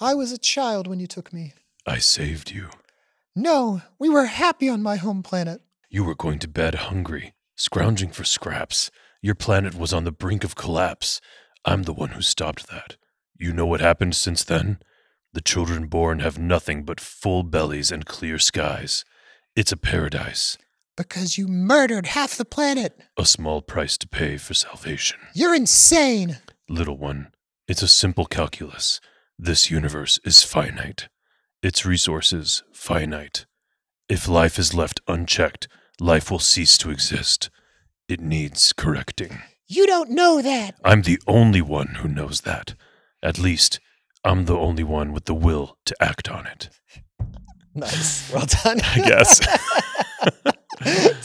I was a child when you took me. I saved you. No, we were happy on my home planet. You were going to bed hungry, scrounging for scraps. Your planet was on the brink of collapse. I'm the one who stopped that. You know what happened since then? The children born have nothing but full bellies and clear skies. It's a paradise, Because you murdered half the planet. a small price to pay for salvation. You're insane. Little one, it's a simple calculus. This universe is finite, its resources finite. If life is left unchecked, life will cease to exist. It needs correcting. You don't know that. I'm the only one who knows that. At least, I'm the only one with the will to act on it. Nice. Well done. I guess.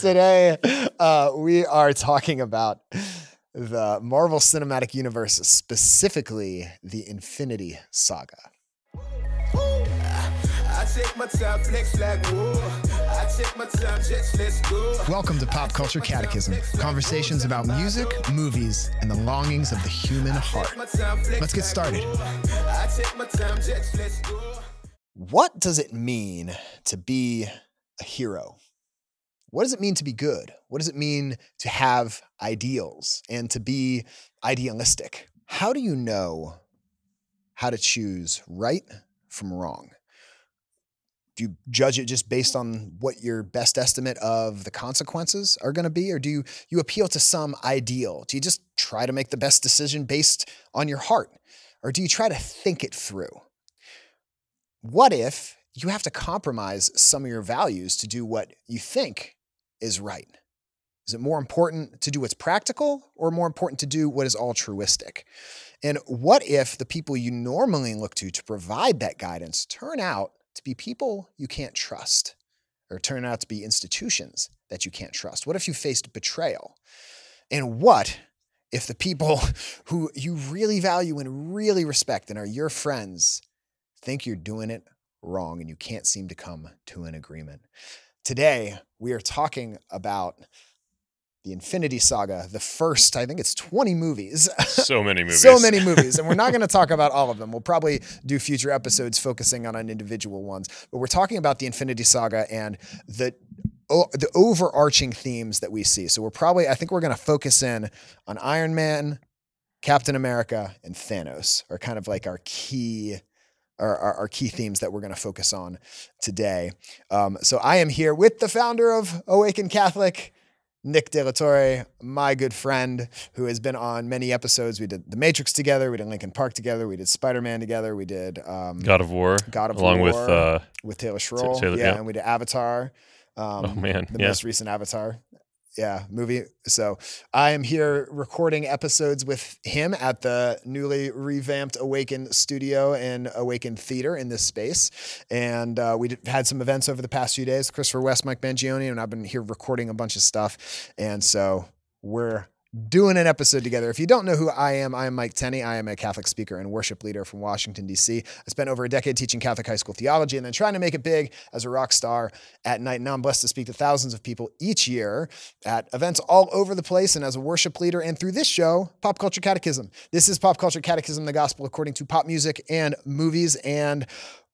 Today, uh, we are talking about the Marvel Cinematic Universe, specifically the Infinity Saga. I take my time, flex like wool. I take my time, just let's go. Welcome to Pop Culture Catechism conversations about music, movies, and the longings of the human heart. My time, flex Let's get started. I take my time, just let's go. What does it mean to be a hero? What does it mean to be good? What does it mean to have ideals and to be idealistic? How do you know how to choose right from wrong? Do you judge it just based on what your best estimate of the consequences are going to be? Or do you, you appeal to some ideal? Do you just try to make the best decision based on your heart? Or do you try to think it through? What if you have to compromise some of your values to do what you think is right? Is it more important to do what's practical or more important to do what is altruistic? And what if the people you normally look to to provide that guidance turn out to be people you can't trust or turn out to be institutions that you can't trust? What if you faced betrayal? And what if the people who you really value and really respect and are your friends think you're doing it wrong and you can't seem to come to an agreement. Today, we are talking about the Infinity Saga, the first, I think it's 20 movies. so many movies. so many movies. And we're not going to talk about all of them. We'll probably do future episodes focusing on, on individual ones. But we're talking about the Infinity Saga and the the overarching themes that we see. So we're probably, I think we're going to focus in on Iron Man, Captain America, and Thanos are kind of like our key our, our, our key themes that we're going to focus on today. Um, so I am here with the founder of Awaken Catholic, Nick De La Torre, my good friend who has been on many episodes. We did The Matrix together, we did Linkin Park together, we did Spider Man together, we did um, God of War. God of along with uh, with Taylor Schroll, Taylor- yeah, yeah. and we did Avatar. Um, oh man, the yeah. most recent Avatar, yeah, movie. So I am here recording episodes with him at the newly revamped Awaken Studio and Awaken Theater in this space, and uh, we had some events over the past few days. Christopher West, Mike Mangione, and I've been here recording a bunch of stuff, and so we're doing an episode together. If you don't know who I am, I am Mike Tenney. I am a Catholic speaker and worship leader from Washington, D.C. I spent over a decade teaching Catholic high school theology and then trying to make it big as a rock star at night. Now I'm blessed to speak to thousands of people each year at events all over the place and as a worship leader and through this show, Pop Culture Catechism. This is Pop Culture Catechism, the gospel according to pop music and movies and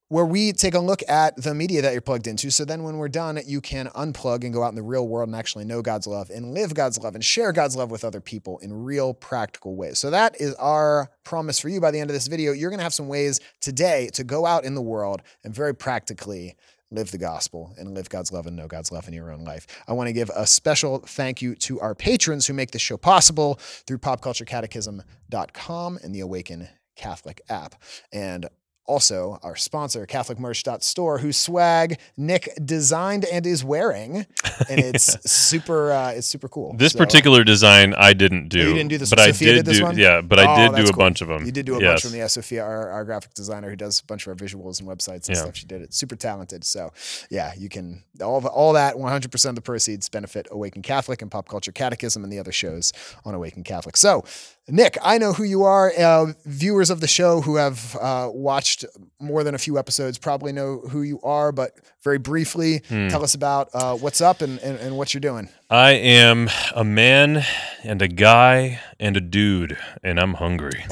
where we take a look at the media that you're plugged into. So then when we're done, you can unplug and go out in the real world and actually know God's love and live God's love and share God's love with other people in real practical ways. So that is our promise for you by the end of this video. You're going to have some ways today to go out in the world and very practically live the gospel and live God's love and know God's love in your own life. I want to give a special thank you to our patrons who make this show possible through popculturecatechism.com and the Awaken Catholic app. And also our sponsor, CatholicMerch.store, whose swag Nick designed and is wearing, and it's super, uh, it's super cool. This So- particular design I didn't do. Oh, you didn't do this but one? I Sophia did did this do. one? Yeah, but Oh, I did do a cool. bunch of them. You did do a yes. bunch from the yeah, Sophia, our, our graphic designer who does a bunch of our visuals and websites and Yeah. stuff. She did it. Super talented. So yeah, you can all of, all that 100% of the proceeds benefit Awaken Catholic and Pop Culture Catechism and the other shows on Awaken Catholic. So Nick, I know who you are. Uh, viewers of the show who have uh, watched more than a few episodes probably know who you are, but very briefly, Hmm. tell us about uh, what's up and, and, and what you're doing. I am a man and a guy and a dude, and I'm hungry.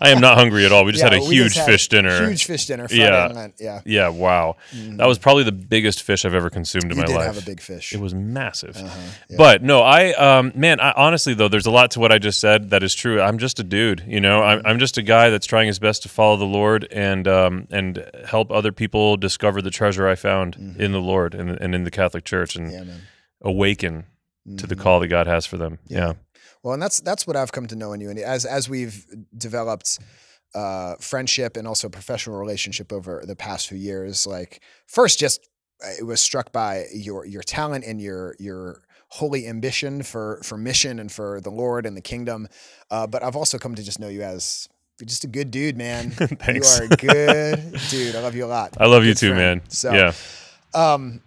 I am not hungry at all. We just had a huge had fish dinner. Huge fish dinner. Friday Yeah. night. Yeah. Yeah, wow. That was probably the biggest fish I've ever consumed in You my did life. have a big fish. It was massive. Uh-huh, yeah. But no, I um man, I, honestly though, there's a lot to what I just said that is true. I'm just a dude, you know. Mm-hmm. I'm, I'm just a guy that's trying his best to follow the Lord and um and help other people discover the treasure I found in the Lord and, and in the Catholic Church and Mm-hmm. awaken to the Mhm. call that God has for them. Yeah. Yeah. Well, and that's that's what I've come to know in you, and as as we've developed uh, friendship and also professional relationship over the past few years, like first, just uh, it was struck by your your talent and your your holy ambition for for mission and for the Lord and the kingdom. Uh, but I've also come to just know you as you're just a good dude, man. You are a good dude. I love you a lot. I love you too, friend. man. So, yeah. um,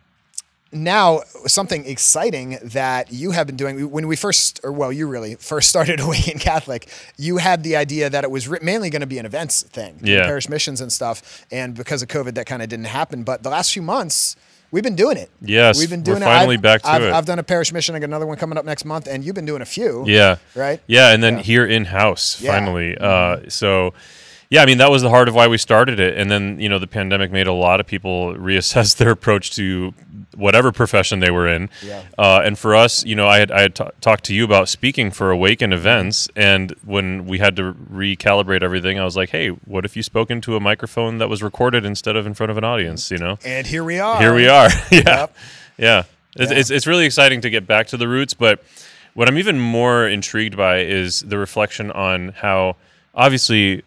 now something exciting that you have been doing when we first, or well, you really first started Awaken Catholic, you had the idea that it was mainly going to be an events thing, Yeah. parish missions and stuff. And because of COVID, that kind of didn't happen. But the last few months, we've been doing it. Yes, we've been we're doing it. finally I've, back to I've, it. I've done a parish mission. I got another one coming up next month, and you've been doing a few. Yeah. Right. Yeah, and then Yeah. here in house Yeah. Mm-hmm. finally. Uh, so, yeah, I mean that was the heart of why we started it, and then you know the pandemic made a lot of people reassess their approach to whatever profession they were in. Yeah. Uh, and for us, you know, I had I had ta- talked to you about speaking for Awaken events, and when we had to recalibrate everything, I was like, hey, what if you spoke into a microphone that was recorded instead of in front of an audience? You know. And here we are. Here we are. yeah. Yep. Yeah. It's, Yeah. It's, it's really exciting to get back to the roots. But what I'm even more intrigued by is the reflection on how obviously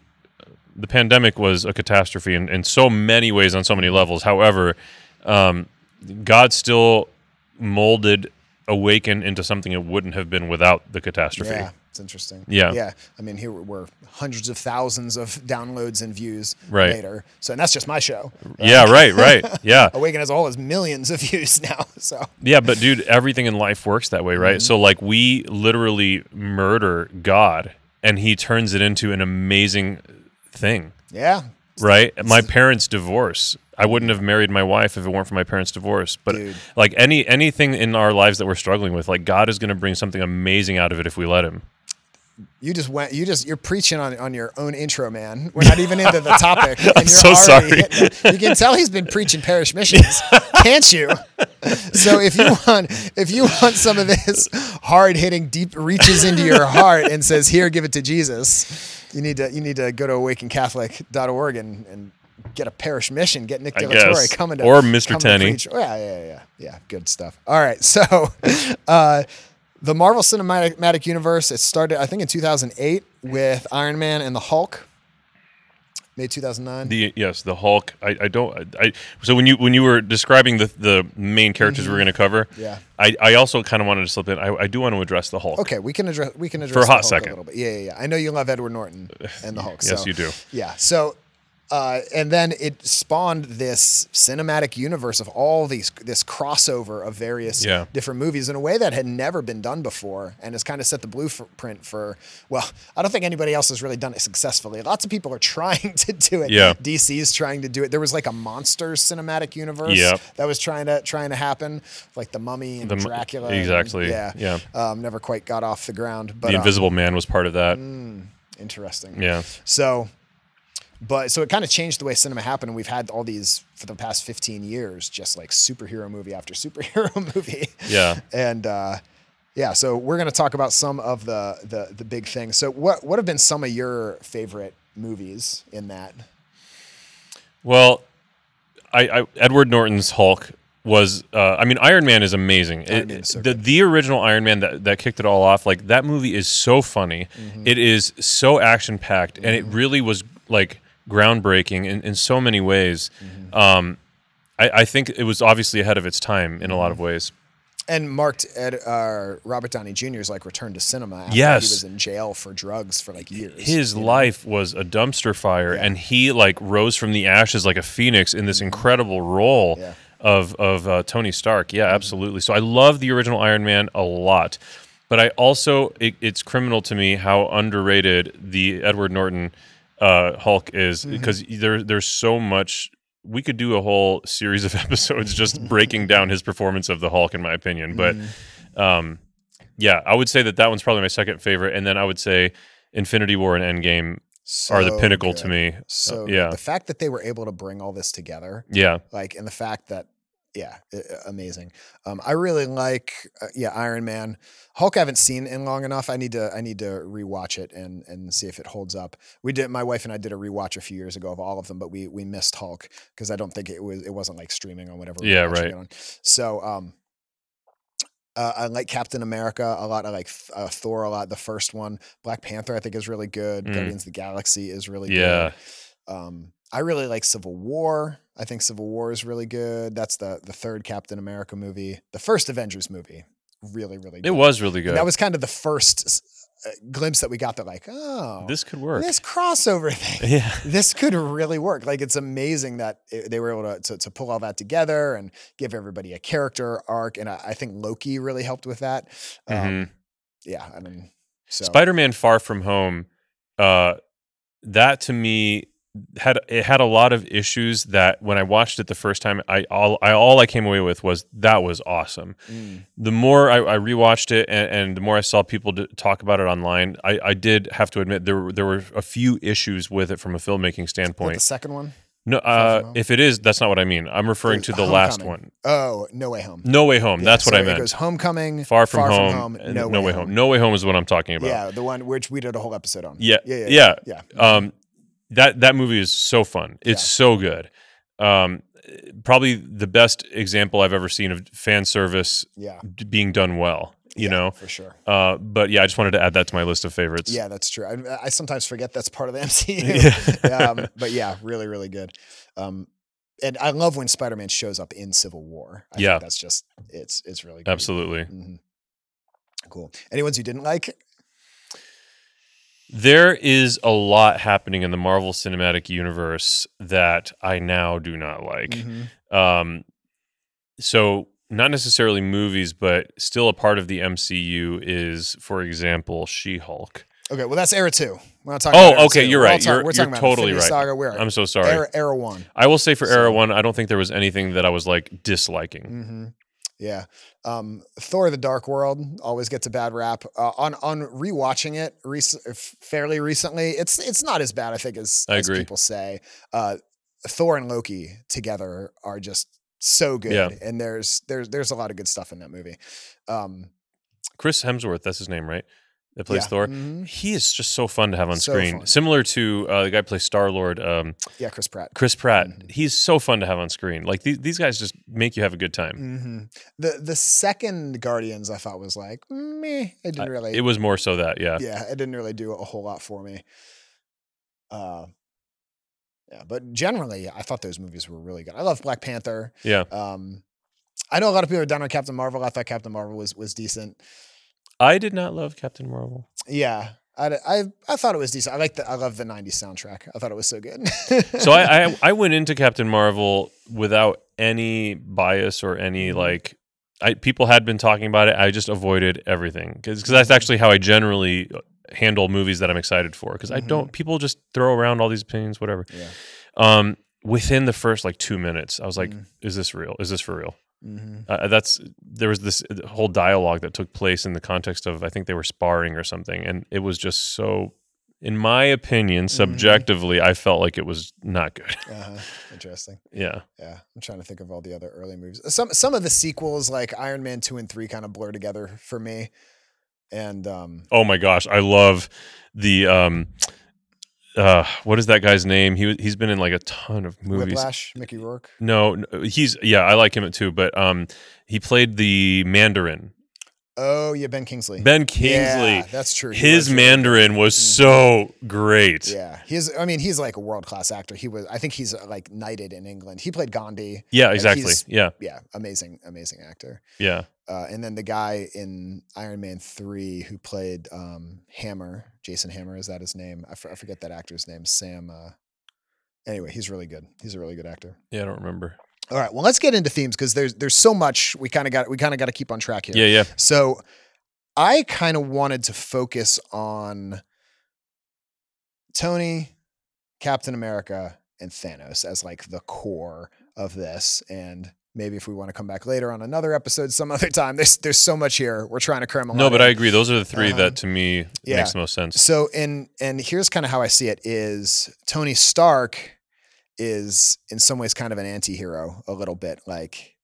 the pandemic was a catastrophe in, in so many ways on so many levels. However, um, God still molded Awaken into something it wouldn't have been without the catastrophe. Yeah, it's interesting. Yeah. yeah. I mean, here we're hundreds of thousands of downloads and views Right. later. So, and that's just my show. Yeah, uh, right, right. Yeah. Awaken as a whole has millions of views now. So, Yeah, but dude, everything in life works that way, right? Mm-hmm. So like we literally murder God and he turns it into an amazing thing, yeah, right? My parents divorce. I wouldn't have married my wife if it weren't for my parents' divorce. But Dude. like any anything in our lives that we're struggling with, like God is going to bring something amazing out of it if we let him. you just went. You just you're preaching on on your own intro, man. We're not even into the topic. And you're so already sorry. You can tell he's been preaching parish missions, can't you? So if you want, if you want some of this hard hitting, deep reaches into your heart and says, "Here, give it to Jesus," you need to you need to go to awakencatholic.org and and get a parish mission. Get Nick I De La Torre guess. coming to Or Mr. Tenney. Oh, yeah, yeah, yeah, yeah. Good stuff. All right, so. uh the Marvel Cinematic Universe, it started, I think, in 2008 with Iron Man and the Hulk. May 2009. The yes, the Hulk. I, I don't. I, so when you when you were describing the the main characters we're going to cover, Mm-hmm. Yeah. I, I also kind of wanted to slip in. I, I do want to address the Hulk. okay, we can address we can address For a the hot Hulk second. a little bit. Yeah, yeah, yeah. I know you love Edward Norton and the Hulk. Yes, so- you do. Yeah. So, uh, and then it spawned this cinematic universe of all these this crossover of various Yeah. different movies in a way that had never been done before, and has kind of set the blueprint for. Well, I don't think anybody else has really done it successfully. Lots of people are trying to do it. Yeah. DC's trying to do it. There was like a monster cinematic universe Yep. that was trying to trying to happen, like the Mummy and The Dracula. and- exactly. yeah. Yeah. Um, never quite got off the ground, but the um, Invisible Man was part of that. interesting. Yeah. So, but so it kind of changed the way cinema happened, and we've had all these for the past 15 years, just like superhero movie after superhero movie. Yeah. And uh, yeah, so we're gonna talk about some of the the the big things. So, what what have been some of your favorite movies in that? Well, I, I Edward Norton's Hulk was. Uh, I mean, Iron Man is amazing. Iron It- Man is so the good. the original Iron Man that, that kicked it all off. Like that movie is so funny. Mm-hmm. It is so action packed, and it really was like groundbreaking in, in so many ways. Mm-hmm. Um, I, I think it was obviously ahead of its time in a Mm-hmm. lot of ways. And marked Ed, uh, Robert Downey Jr.'s like return to cinema after Yes. he was in jail for drugs for like years. his life was a dumpster fire Yeah. and he like rose from the ashes like a phoenix in this incredible role Yeah. of of uh, Tony Stark. Yeah, absolutely. So I love the original Iron Man a lot. but I also it, it's criminal to me how underrated the Edward Norton uh, Hulk is Mm-hmm. because there there's so much. We could do a whole series of episodes just breaking down his performance of the Hulk, in my opinion. But Mm-hmm. um, yeah, I would say that that one's probably my second favorite, and then I would say Infinity War and Endgame are the So pinnacle to me. So Uh, yeah, the fact that they were able to bring all this together, yeah, like, and the fact that, yeah, amazing. Um, I really like, uh, yeah, Iron Man. Hulk, I haven't seen in long enough. I need to, I need to rewatch it and and see if it holds up. We did, my wife and I did a rewatch a few years ago of all of them, but we we missed Hulk because I don't think it was, it wasn't like streaming on whatever. we Yeah, right. So, um. Uh, I like Captain America a lot. I like uh, Thor a lot. The first one, Black Panther, I think is really good. Mm. Guardians of the Galaxy is really yeah. good. Um, I really like Civil War. I think Civil War is really good. That's the the third Captain America movie. The first Avengers movie, really, really good. It was really And good. that was kind of the first uh, glimpse that we got that, like, oh, this could work. this crossover thing. yeah, This could really work. Like it's amazing that it, they were able to, to to pull all that together and give everybody a character arc. And I, I think Loki really helped with that. Um, Mhm. Yeah, I mean, so Spider-Man: Far From Home, uh, that to me had it had a lot of issues that when I watched it the first time, I all I all I came away with was that was awesome. Mm. The more I, I rewatched it and, and the more I saw people d- talk about it online, I, I did have to admit there were- there were a few issues with it from a filmmaking standpoint. the second one. No, uh, if it is, that's not what I mean. I'm referring to the last Homecoming. one. Oh, No Way Home. No Way Home. Yeah, that's what so I It meant. goes Homecoming, Far from home. and no, no, way home. No way home is what I'm talking about. Yeah, the one which we did a whole episode on. Yeah, Yeah, yeah, yeah. yeah. Um, that that movie is so fun. It's Yeah. so good. Um, probably the best example I've ever seen of fan service yeah, d- being done well. You yeah, know. for sure. Uh, but yeah, I just wanted to add that to my list of favorites. Yeah, that's true. I, I sometimes forget that's part of the MCU. um, but yeah, really, really good. Um, and I love when Spider-Man shows up in Civil War. I Yeah. think that's just it's it's really good. Absolutely. Mhm. Cool. Any ones you didn't like? There is a lot happening in the Marvel Cinematic Universe that I now do not like. Mhm. Um, so not necessarily movies, but still a part of the MCU is, for example, She-Hulk. Okay, well that's era two. We're not talking. Oh, about era okay, two. you're We're talking- You're- we're talking you're about totally Infinity right. Saga. We're I'm so sorry. era, era one. I will say for Era One, I don't think there was anything that I was like disliking. hmm Yeah. Um, Thor: The Dark World always gets a bad rap. Uh, on on rewatching it rec- fairly recently, it's it's not as bad I think as, I as people say. Uh, Thor and Loki together are just so good, Yeah. and there's there's there's a lot of good stuff in that movie. Um, Chris Hemsworth, that's his name, right? That plays yeah. Thor. Mhm. He is just so fun to have on So screen. fun. Similar to uh, the guy who plays Star Lord, um, Yeah, Chris Pratt. Chris Pratt. Mhm. He's so fun to have on screen. Like these, these guys just make you have a good time. hmm The the second Guardians I thought was like meh. It didn't really. It was more so that, yeah. yeah, it didn't really do a whole lot for me. Uh, yeah, but generally, I thought those movies were really good. I love Black Panther. Yeah. Um, I know a lot of people are down on Captain Marvel. I thought Captain Marvel was was decent. I did not love Captain Marvel. Yeah, I, I, I thought it was decent. I like the I love the '90s soundtrack. I thought it was so good. So I, I I went into Captain Marvel without any bias or any Mhm. like I people had been talking about it. I just avoided everything because that's actually how I generally handle movies that I'm excited for because I Mhm. don't people just throw around all these opinions whatever. yeah. Um within the first like 2 minutes I was like Mhm. is this real? Is this for real? Hmm Uh, that's there was this whole dialogue that took place in the context of I think they were sparring or something and it was just so in my opinion Mm-hmm. subjectively I felt like it was not good. Uh-huh. Interesting. yeah. Yeah, I'm trying to think of all the other early movies. Some some of the sequels, like Iron Man two and three, kind of blur together for me. And um, Oh my gosh, I love the um uh what is that guy's name? He he's been in like a ton of movies. Whiplash, Mickey Rourke. No, no, he's yeah, I like him too, but um he played the Mandarin. Oh yeah, Ben Kingsley. Ben Kingsley. Yeah, that's true. He His was. Mandarin was Mhm. so great. Yeah, he's. I mean, he's like a world class actor. He was. I think he's uh, like knighted in England. He played Gandhi. Yeah, exactly. Yeah, Yeah, amazing, amazing actor. yeah. Uh, and then the guy in Iron Man three who played um, Hammer, Jason Hammer, is that his name? I, f- I forget that actor's name. Sam. Uh, anyway, he's really good. He's a really good actor. Yeah, I don't remember. All right, well, let's get into themes because there's there's so much we kind of got we kind of got to keep on track here. Yeah, yeah. So I kind of wanted to focus on Tony, Captain America, and Thanos as like the core of this. And maybe if we want to come back later on another episode some other time, there's there's so much here. We're trying to cram a lot. No, but in. I agree. Those are the 3 Uh-huh. that to me Yeah. makes the most sense. So and and here's kind of how I see it is Tony Stark is in some ways kind of an anti-hero a little bit like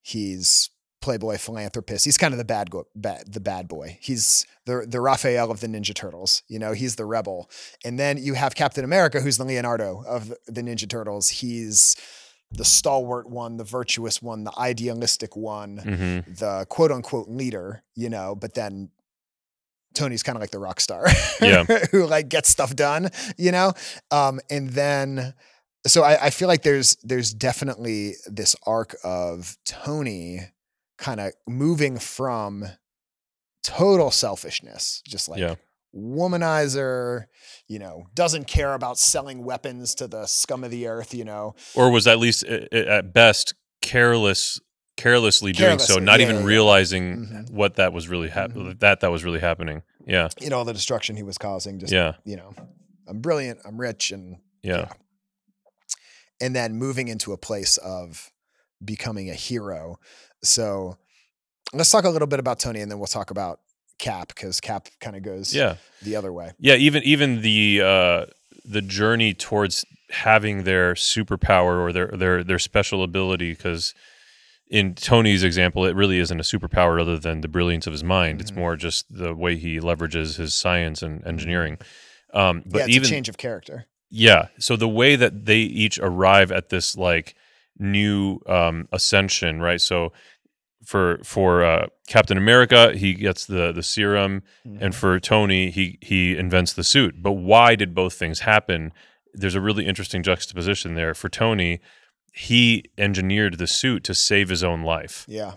he's playboy philanthropist. He's kind of the bad go- bad the bad boy. He's the the Raphael of the Ninja Turtles. You know, he's the rebel. And then you have Captain America who's the Leonardo of the Ninja Turtles. He's the stalwart one, the virtuous one, the idealistic one hmm the quote unquote leader, you know, but then Tony's kind of like the rock star. Yeah. who like gets stuff done, you know? Um, and then so I, I feel like there's there's definitely this arc of Tony kind of moving from total selfishness, just like Yeah. Womanizer, you know, doesn't care about selling weapons to the scum of the earth, you know. Or was at least uh, uh, at best careless carelessly doing so, not yeah, even yeah, yeah. realizing Mhm. what that was really hap- Mhm. that that was really happening. Yeah. You know, all the destruction he was causing, just Yeah. you know, I'm brilliant, I'm rich, and Yeah. and then moving into a place of becoming a hero. So let's talk a little bit about Tony, and then we'll talk about Cap because Cap kind of goes Yeah. the other way. Yeah, even even the uh, the journey towards having their superpower or their their their special ability, because in Tony's example, it really isn't a superpower other than the brilliance of his mind. It's Mhm. more just the way he leverages his science and engineering. Um, but yeah, it's even a change of character. yeah, so the way that they each arrive at this like new um, ascension, right? So for for uh, Captain America, he gets the the serum and for Tony, he he invents the suit. But why did both things happen? There's a really interesting juxtaposition there. For Tony, he engineered the suit to save his own life, Yeah,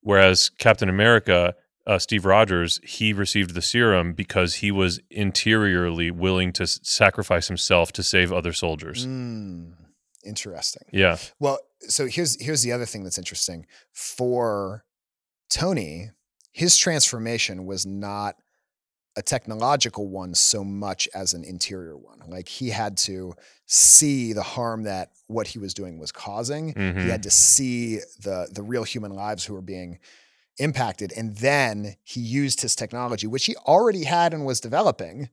whereas Captain America, uh, Steve Rogers, he received the serum because he was interiorly willing to s- sacrifice himself to save other soldiers. Mm, interesting. Yeah, Well, so here's here's the other thing that's interesting for Tony. His transformation was not a technological one so much as an interior one. Like he had to see the harm that what he was doing was causing. Mhm. He had to see the the real human lives who were being impacted, and then he used his technology, which he already had and was developing,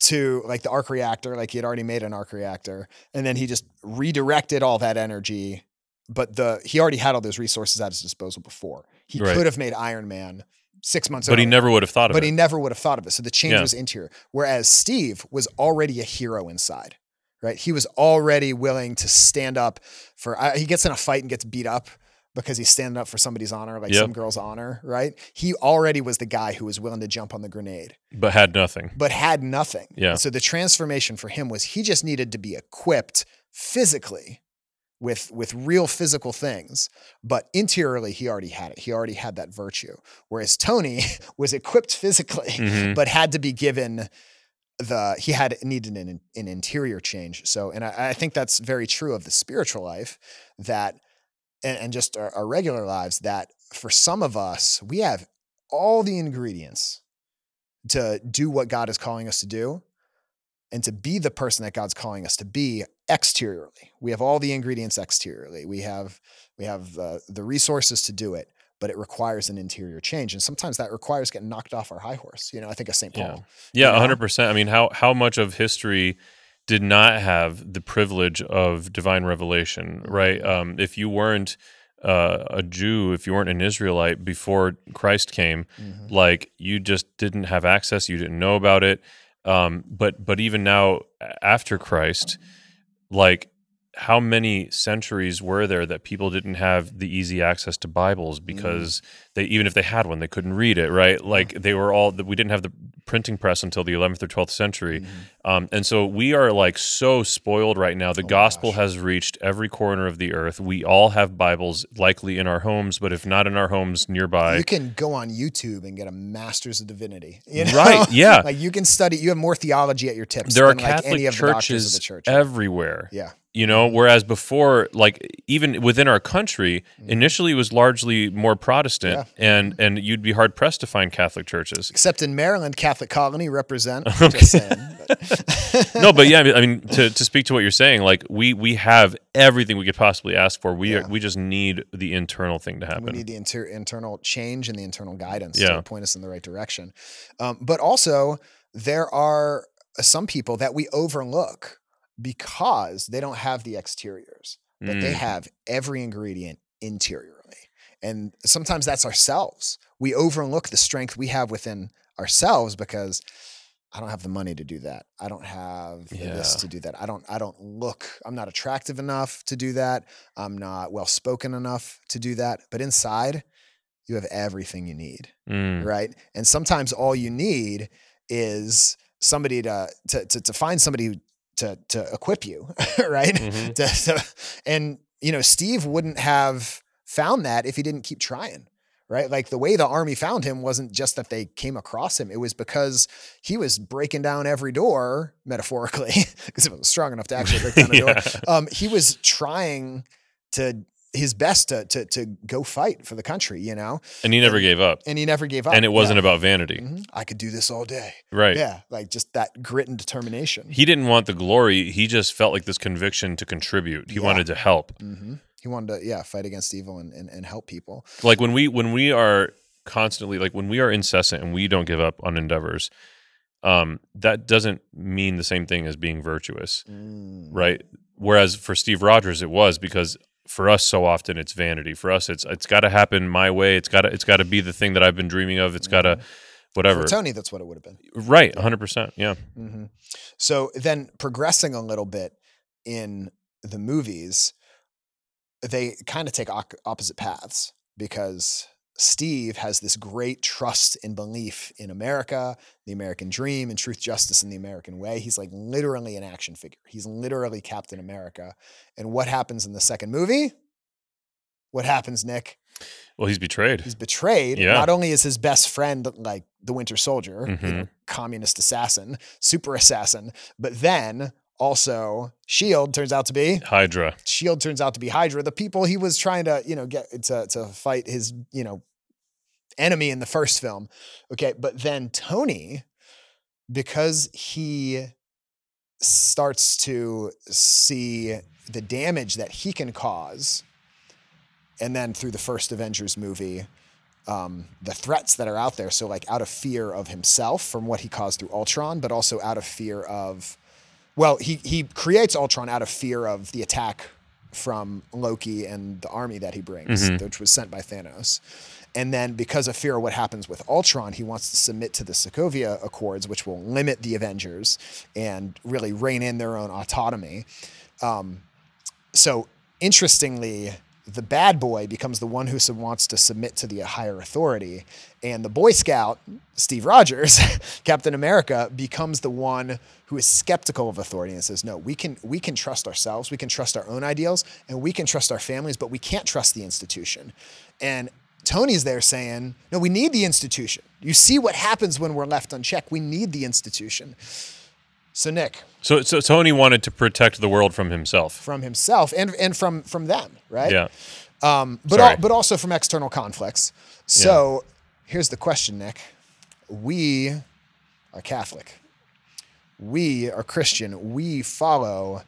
to like the arc reactor. Like he had already made an arc reactor, and then he just redirected all that energy. But the he already had all those resources at his disposal before. He Right. could have made Iron Man six months. but he never would have thought of but it. But he never would have thought of it. So the change Yeah. was interior. Whereas Steve was already a hero inside, right? He was already willing to stand up for. Uh, he gets in a fight and gets beat up because he's standing up for somebody's honor, like Yep. some girl's honor, right? He already was the guy who was willing to jump on the grenade, but had nothing. but had nothing. Yeah. And so the transformation for him was he just needed to be equipped physically with with real physical things but interiorly he already had it he already had that virtue whereas tony was equipped physically Mhm. but had to be given the he had needed an, an interior change so and I, I think that's very true of the spiritual life that and, and just our, our regular lives that for some of us we have all the ingredients to do what god is calling us to do and to be the person that god's calling us to be exteriorly we have all the ingredients exteriorly we have we have the, the resources to do it but it requires an interior change and sometimes that requires getting knocked off our high horse you know i think of st Yeah. paul Yeah, know? hundred percent. I mean, how how much of history did not have the privilege of divine revelation, right? Um, if you weren't uh, a Jew, if you weren't an Israelite before Christ came, Mhm. like you just didn't have access, you didn't know about it. Um, but but even now, after Christ, like how many centuries were there that people didn't have the easy access to Bibles because they even if they had one, they couldn't read it, right? Like they were all we didn't have the printing press until the 11th or 12th century. Um, and so we are like so spoiled right now. The Oh gospel gosh. has reached every corner of the earth. We all have Bibles likely in our homes, but if not in our homes nearby, you can go on YouTube and get a master's of divinity. You know? Right, yeah. like you can study. You have more theology at your tips there are like Catholic any of the doctors churches of the church. everywhere. yeah, You know, whereas before, like even within our country, initially it was largely more Protestant. Yeah. and and you'd be hard pressed to find Catholic churches. Except in Maryland, Catholic Colony represent. Just saying. But- no, but yeah, I mean, to, to speak to what you're saying, like we we have everything we could possibly ask for. We Yeah. are, we just need the internal thing to happen. we need the inter- internal change and the internal guidance Yeah. to point us in the right direction. Um, but also, there are some people that we overlook because they don't have the exteriors, but they Mm. have every ingredient interiorly. And sometimes that's ourselves. We overlook the strength we have within ourselves because I don't have the money to do that. I don't have the this to do that. I don't I don't look I'm not attractive enough to do that. I'm not well spoken enough to do that. But inside, you have everything you need, Mm. right? And sometimes all you need is somebody to to to, to find somebody who- to to equip you, right? Mhm. To- to- and you know, Steve wouldn't have found that if he didn't keep trying. Right. Like the way the army found him wasn't just that they came across him. It was because he was breaking down every door, metaphorically, because it was strong enough to actually break down a door. Um, he was trying to his best to, to to go fight for the country, you know, And he never gave up, and he never gave up. and it wasn't Yeah. about vanity, Mhm. I could do this all day. right? Yeah, like just that grit and determination. He didn't want the glory. He just felt like this conviction to contribute. He Yeah. wanted to help. hmm He wanted to, yeah, fight against evil and, and, and help people. like when we when we are constantly like when we are incessant and we don't give up on endeavors um that doesn't mean the same thing as being virtuous Mm. right whereas for Steve Rogers it was because for us so often it's vanity. For us it's it's got to happen my way. It's got to it's got to be the thing that I've been dreaming of. It's got to whatever. For Tony, that's what it would have been. right 100% yeah. Hmm So then progressing a little bit in the movies, they kind of take op- opposite paths because Steve has this great trust and belief in America, the American dream, and truth, justice, and the American way. He's like literally an action figure. He's literally Captain America. And what happens in the second movie? What happens, Nick? well he's betrayed He's betrayed. Yeah. Not only is his best friend like the Winter Soldier, you Mhm. know, communist assassin, super assassin, but then also Shield turns out to be Hydra Shield turns out to be Hydra, the people he was trying to you know get to to fight his you know enemy in the first film. Okay, but then Tony, because he starts to see the damage that he can cause, and then through the first Avengers movie, um, the threats that are out there. So, like, out of fear of himself from what he caused through Ultron, but also out of fear of, well, he he creates Ultron out of fear of the attack from Loki and the army that he brings, Mhm. which was sent by Thanos. And then, because of fear of what happens with Ultron, he wants to submit to the Sokovia Accords, which will limit the Avengers and really rein in their own autonomy. Um, so, interestingly, the bad boy becomes the one who wants to submit to the higher authority, and the Boy Scout, Steve Rogers, Captain America, becomes the one who is skeptical of authority and says, "No, we can we can trust ourselves, we can trust our own ideals, and we can trust our families, but we can't trust the institution." And Tony's there saying, "No, we need the institution. You see what happens when we're left unchecked. We need the institution." So Nick, so so Tony wanted to protect the world from himself from himself and and from from them, right? yeah Um, but al- but also from external conflicts. So here's the question, Nick. We are Catholic. We are Christian. We follow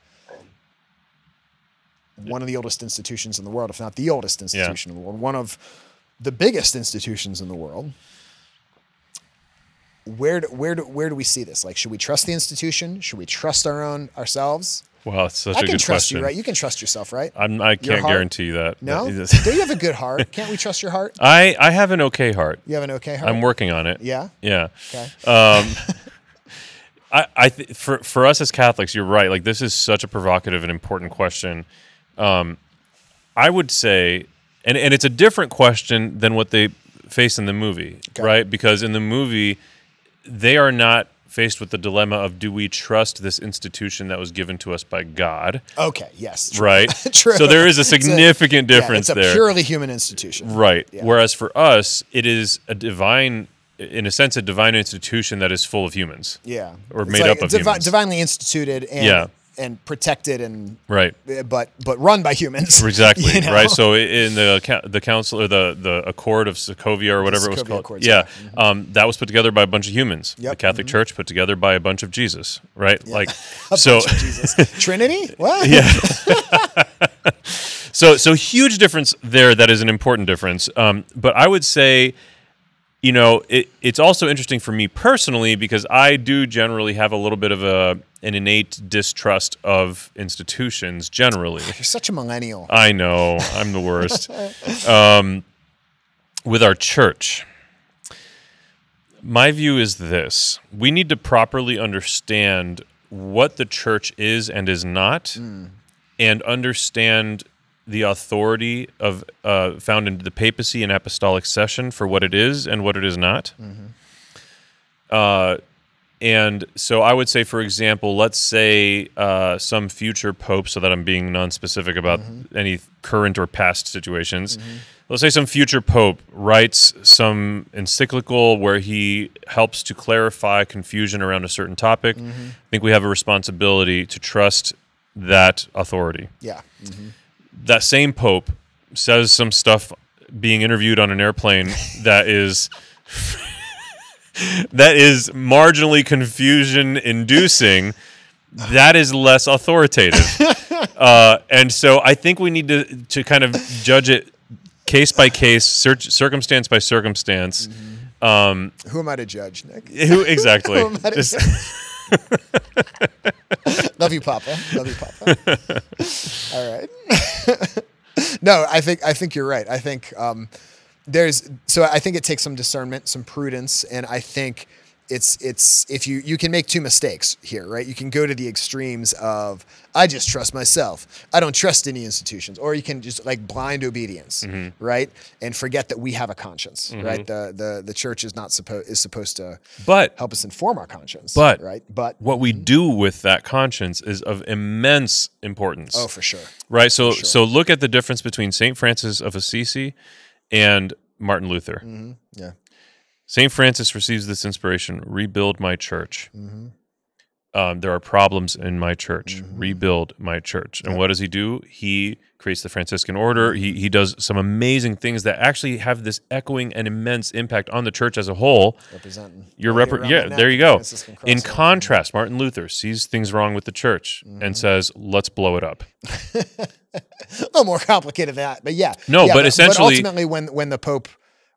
one of the oldest institutions in the world, if not the oldest institution in the world, one of the biggest institutions in the world. Where do, where do, where do we see this? Like, should we trust the institution? Should we trust our own ourselves? wow it's such I a can trust you, right? You can trust yourself, right? I'm, I can't heart? guarantee that No, do you have a good heart? Can't we trust your heart? I I have an okay heart You have an okay heart. I'm working on it yeah. yeah Okay. Um, I, I th- for for us as Catholics, you're right. Like this is such a provocative and important question. Um, I would say, and and it's a different question than what they face in the movie, Okay. right? Because in the movie, they are not faced with the dilemma of do we trust this institution that was given to us by God, Okay. Yes. True. right? True. So there is a It's a- significant Yeah, difference it's a there. purely human institution. Right. Yeah. Whereas for us, it is a divine, in a sense, a divine institution that is full of humans. Yeah. Or It's made up of humans. divinely instituted and Yeah. And protected and Right. but but run by humans. Exactly. you know? Right. So in the the council or the the Accord of Sokovia or whatever it was called, Accords, yeah, yeah. Mm-hmm. um, that was put together by a bunch of humans. The Yep. Catholic Church put together by a bunch of Jesus. Right. Like A so. Trinity? What? yeah. so so huge difference there. That is an important difference. Um, but I would say, you know, it, it's also interesting for me personally because I do generally have a little bit of a an innate distrust of institutions generally. You're such a millennial. I know I'm the worst. um, with our church, my view is this: we need to properly understand what the church is and is not, and understand the authority of uh, found in the papacy and apostolic succession for what it is and what it is not. Uh, and so I would say, for example, let's say uh, some future pope, so that I'm being non-specific about any current or past situations. Let's say some future pope writes some encyclical where he helps to clarify confusion around a certain topic. I think we have a responsibility to trust that authority yeah. That same pope says some stuff being interviewed on an airplane that is that is marginally confusion inducing that is less authoritative. Uh, and so i think we need to to kind of judge it case by case cir- circumstance by circumstance. Um, Who am I to judge, Nick? who exactly. Who Love you, Papa. Love you, Papa. All right. no, I think I think you're right. I think um, there's so I think it takes some discernment, some prudence, and I think it's it's if you you can make two mistakes here, right? You can go to the extremes of I just trust myself. I don't trust any institutions, or you can just like blind obedience, Mm-hmm. right? And forget that we have a conscience, right? The the the church is not supposed is supposed to but help us inform our conscience, But- right? But what we do with that conscience is of immense importance oh, for sure. Right. So sure. so look at the difference between Saint Francis of Assisi and Martin Luther. Mm-hmm. Yeah. Saint Francis receives this inspiration: rebuild my church. Mm-hmm. Um, there are problems in my church. Rebuild my church. And what does he do? He creates the Franciscan order. He he does some amazing things that actually have this echoing and immense impact on the church as a whole. representing. You're repre- around yeah, there you go. In contrast, Martin Luther sees things wrong with the church Mm-hmm. and says, "Let's blow it up." a little more complicated than that, but yeah. No, Yeah, but essentially- ultimately, when when the Pope,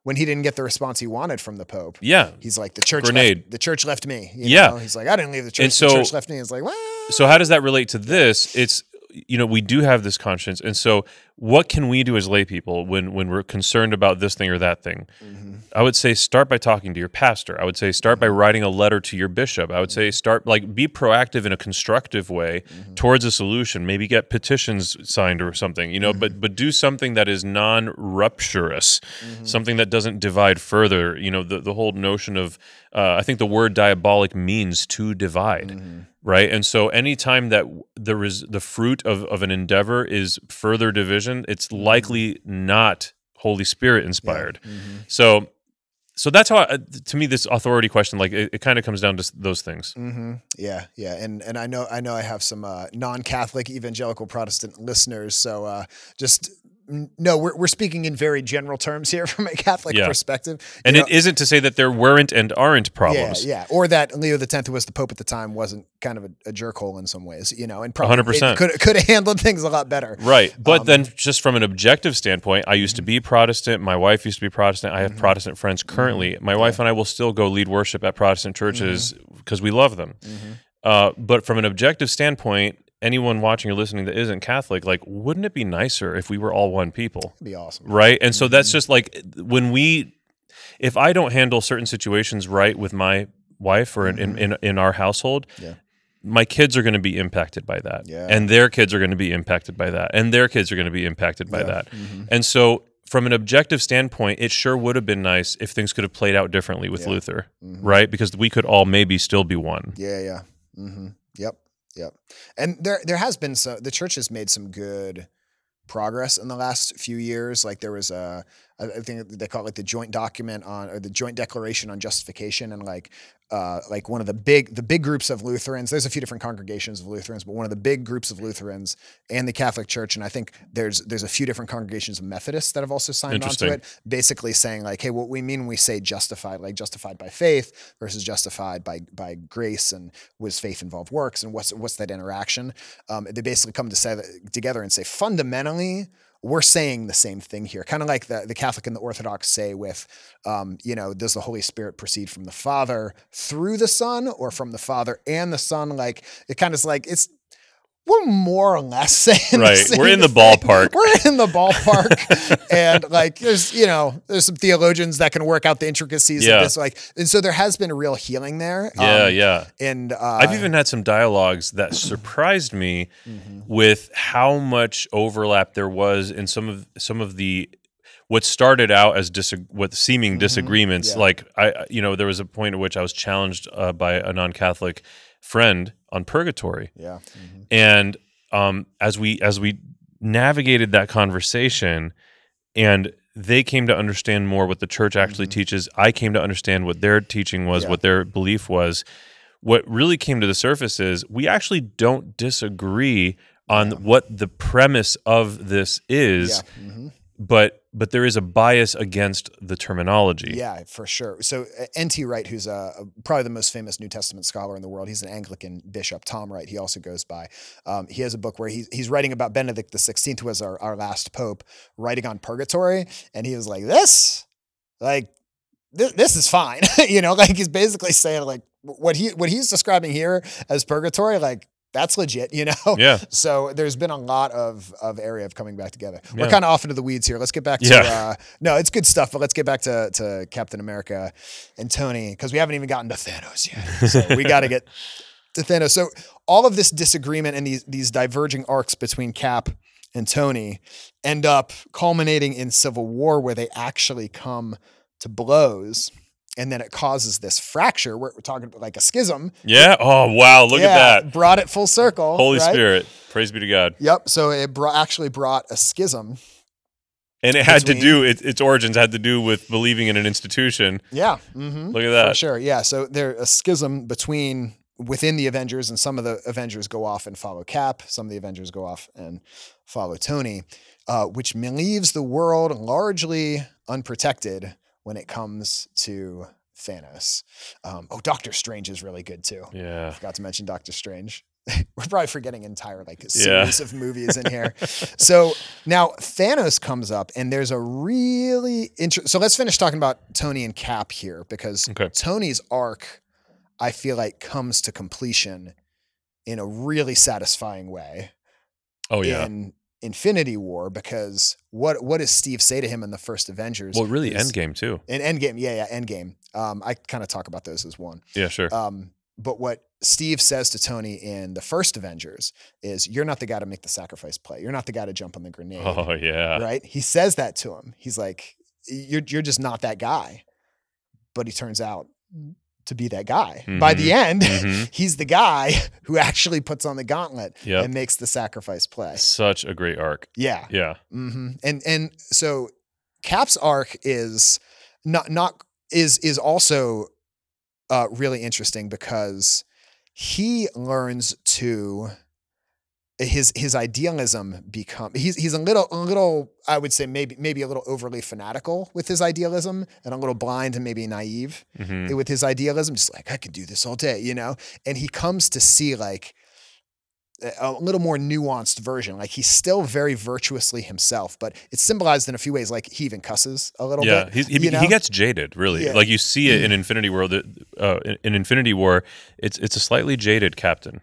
when he didn't get the response he wanted from the Pope, Yeah. he's like the church. Grenade. Left, the church left me. you Yeah. know? he's like I didn't leave the church. And the church left me. It's like well, so how does that relate to this it's you know we do have this conscience and so what can we do as lay people when when we're concerned about this thing or that thing? Mm-hmm. I would say start by talking to your pastor. I would say start by mm-hmm. writing a letter to your bishop. I would say mm-hmm. start like be proactive in a constructive way towards a solution. Maybe get petitions signed or something you know but but do something that is non-rupturous something that doesn't divide further you know the, the whole notion of uh, i think the word diabolic means to divide right? And so anytime that there is the fruit of, of an endeavor is further division it's likely not holy spirit inspired so so that's how I, to me this authority question like it, it kind of comes down to those things Mm-hmm. yeah, yeah, and and I know I know I have some uh, non-Catholic evangelical Protestant listeners, so uh, just. No, we're, we're speaking in very general terms here from a Catholic Yeah. perspective. And it isn't to say that there weren't and aren't problems Yeah, yeah. Or that Leo the Tenth, who was the Pope at the time, wasn't kind of a, a jerkhole in some ways, you know, and probably 100%. could could have handled things a lot better. Right. But Um, then, just from an objective standpoint, I used to be Protestant. My wife used to be Protestant. I Mm-hmm. have Protestant friends currently. My wife and I will still go lead worship at Protestant churches Mm-hmm. because we love them. Uh, but from an objective standpoint, anyone watching or listening that isn't Catholic, like, wouldn't it be nicer if we were all one people? It'd be awesome. Right. And so Mm-hmm. that's just like when we, if I don't handle certain situations right with my wife or in, in, in, in our household, Mm-hmm. Yeah. my kids are going to be impacted by that. Yeah. And their kids are going to be impacted by that. And their kids are going to be impacted by that. Mm-hmm. And so, from an objective standpoint, it sure would have been nice if things could have played out differently with Luther, Mm-hmm. right? Because we could all maybe still be one. Yeah, yeah. hmm Yep, yep. And there there has been some. The church has made some good progress in the last few years. Like there was a I, I think they call it like the joint document on or the joint declaration on justification and like uh, like one of the big the big groups of Lutherans. There's a few different congregations of Lutherans, but one of the big groups of Lutherans and the Catholic Church, and I think there's there's a few different congregations of Methodists that have also signed on to it, basically saying like, hey, what we mean when we say justified, like justified by faith versus justified by by grace, and was faith involved works, and what's what's that interaction? Um, they basically come to say together and say fundamentally we're saying the same thing here, kind of like the, the Catholic and the Orthodox say with, um, you know, does the Holy Spirit proceed from the Father through the Son or from the Father and the Son? Like it kind of is like it's we're more or less saying Right. We're in the thing. ballpark. We're in the ballpark, and like there's you know there's some theologians that can work out the intricacies Yeah. of this, like and so there has been a real healing there. Yeah, Um, yeah. And uh, I've even had some dialogues that surprised me Mm-hmm. with how much overlap there was in some of some of the what started out as dis- what seeming disagreements. Mm-hmm. Yeah. Like I, I- you know, there was a point at which I was challenged uh, by a non-Catholic friend on purgatory, yeah. mhm. and um, as we as we navigated that conversation, and they came to understand more what the church actually teaches. I came to understand what their teaching was, Mm-hmm. Yeah. what their belief was. What really came to the surface is we actually don't disagree on what the premise of this is, Yeah. mhm. But but there is a bias against the terminology. Yeah, for sure. So uh, N.T. Wright, who's uh, probably the most famous New Testament scholar in the world, he's an Anglican bishop. Tom Wright, he also goes by. Um, he has a book where he, he's writing about Benedict the Sixteenth, who was our, our last pope, writing on purgatory, and he was like, "This, like, this, this is fine." you know, like he's basically saying like what he what he's describing here as purgatory, like that's legit. You know, Yeah. so there's been a lot of of area of coming back together. We're kind of off into the weeds here. Let's get back to Yeah. uh, no, it's good stuff, but let's get back to to Captain America and Tony because we haven't even gotten to Thanos yet. So we got to get to Thanos. So all of this disagreement and these these diverging arcs between Cap and Tony end up culminating in Civil War, where they actually come to blows. And then it causes this fracture. Where we're talking about like a schism. Yeah. Oh wow! Look Yeah, at that. Brought it full circle. Holy right? Spirit, praise be to God. Yep. So it brought, actually brought a schism. And it had to do it, its origins had to do with believing in an institution. Yeah. Mm-hmm. Look at For that. sure. Yeah. So there's a schism between within the Avengers, and some of the Avengers go off and follow Cap. Some of the Avengers go off and follow Tony, uh, which leaves the world largely unprotected when it comes to Thanos. Um, oh, Doctor Strange is really good too. Yeah. Forgot to mention Doctor Strange. We're probably forgetting entire like Yeah. series of movies in here. so now Thanos comes up, and there's a really interesting. So let's finish talking about Tony and Cap here because Okay. Tony's arc, I feel like, comes to completion in a really satisfying way Oh yeah. in Infinity War because what what does Steve say to him in the first Avengers? Well, really, is- Endgame too. In Endgame, yeah, yeah, Endgame. Um, I kind of talk about those as one. Yeah, sure. Um, but what Steve says to Tony in the first Avengers is, "You're not the guy to make the sacrifice play. You're not the guy to jump on the grenade." oh yeah. Right? He says that to him. He's like, "You're you're just not that guy." But he turns out to be that guy. By the end, Mhm. he's the guy who actually puts on the gauntlet Yep. and makes the sacrifice play. Such a great arc. Yeah. Yeah. hmm And and so Cap's arc is not not is is also uh, really interesting because he learns to his his idealism become he's he's a little a little I would say maybe maybe a little overly fanatical with his idealism and a little blind and maybe naive Mhm. with his idealism just like I could do this all day you know and he comes to see like a- little more nuanced version like he's still very virtuously himself but it's symbolized in a few ways like he even cusses a little Yeah, bit he's, he, know? he gets jaded. Really, Yeah. like you see it in Infinity War. that, Uh, in Infinity War, it's it's a slightly jaded Captain.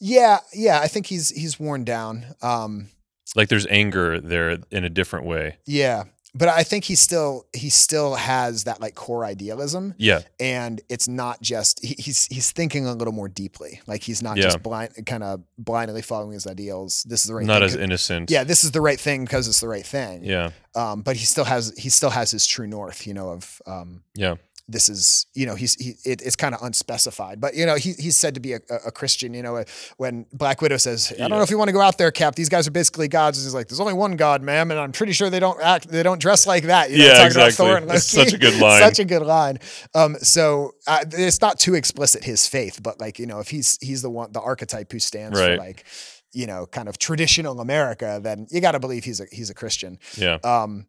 Yeah yeah I think he's he's worn down um Like there's anger there in a different way. yeah but I think he still he still has that like core idealism Yeah, and it's not just he, he's he's thinking a little more deeply like he's not Yeah. just blind kind of blindly following his ideals this is the right thing. not thing as innocent. yeah this is the right thing because it's the right thing yeah, um, but he still has he still has his true north, you know, of um, yeah. This is you know he's he it, it's kind of unspecified but you know he, he's said to be a, a christian you know when black widow says i don't know if you want to go out there cap these guys are basically gods he's like there's only one god ma'am and i'm pretty sure they don't act they don't dress like that you know, Yeah, talking exactly. about Thor and That's Loki. such a good line. such a good line um so uh, it's not too explicit his faith but like you know if he's he's the one the archetype who stands for like you know kind of traditional america then you got to believe he's a he's a christian Yeah. um,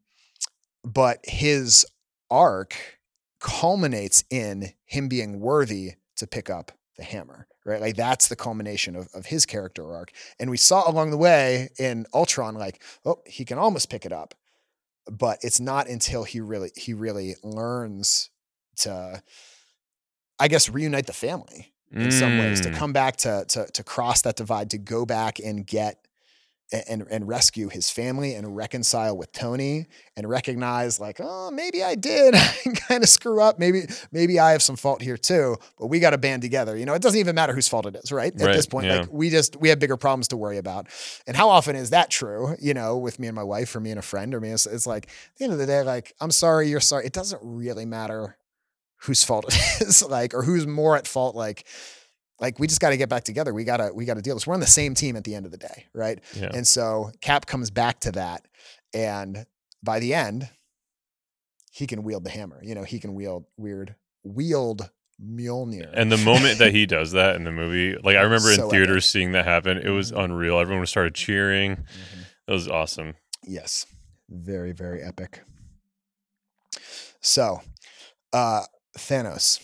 but his arc culminates in him being worthy to pick up the hammer, right? Like that's the culmination of, of his character arc. And we saw along the way in Ultron, like, oh, he can almost pick it up, but it's not until he really he really learns to, I guess, reunite the family in some ways to Mm. come back to to to cross that divide to go back and get and and rescue his family and reconcile with Tony and recognize like oh maybe I did kind of screw up. Maybe maybe I have some fault here too but we got to band together. You know it doesn't even matter whose fault it is right, at Right, this point yeah. like we just we have bigger problems to worry about. And how often is that true you know with me and my wife or me and a friend or me? It's, it's like at the end of the day like I'm sorry you're sorry. It doesn't really matter whose fault it is like or who's more at fault like like we just got to get back together we got to we got to deal with this we're on the same team at the end of the day right Yeah. and so cap comes back to that and by the end he can wield the hammer you know he can wield weird wield Mjolnir And the moment that he does that in the movie, like I remember So in epic. theaters seeing that happen, it was Mhm. unreal. Everyone started cheering. Mhm. It was awesome. Yes. Very, very epic. So, uh, Thanos.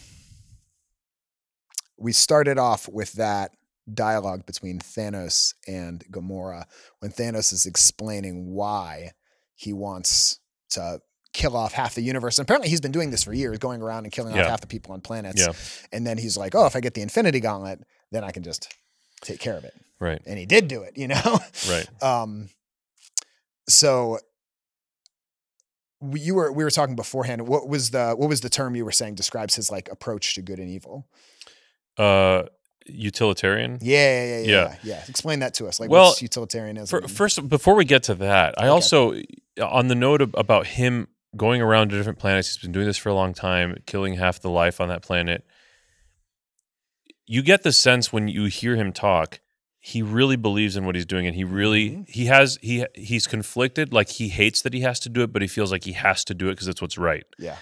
We started off with that dialogue between Thanos and Gamora when Thanos is explaining why he wants to kill off half the universe. And apparently he's been doing this for years, going around and killing off half the people on planets. Yeah. And then he's like, oh, if I get the Infinity Gauntlet, then I can just take care of it. Right. And he did do it, you know? Right. Um, so we, you were we were talking beforehand. What was the what was the term you were saying describes his like approach to good and evil? Uh, utilitarian. Yeah, yeah, yeah, yeah. Yeah. yeah. Explain that to us. Like, Well, what's utilitarianism? For, first, before we get to that, I Okay. also, on the note of, about him going around to different planets, he's been doing this for a long time, killing half the life on that planet. You get the sense when you hear him talk, he really believes in what he's doing, and he really Mhm. he has he he's conflicted. Like he hates that he has to do it, but he feels like he has to do it because it's what's right. yeah,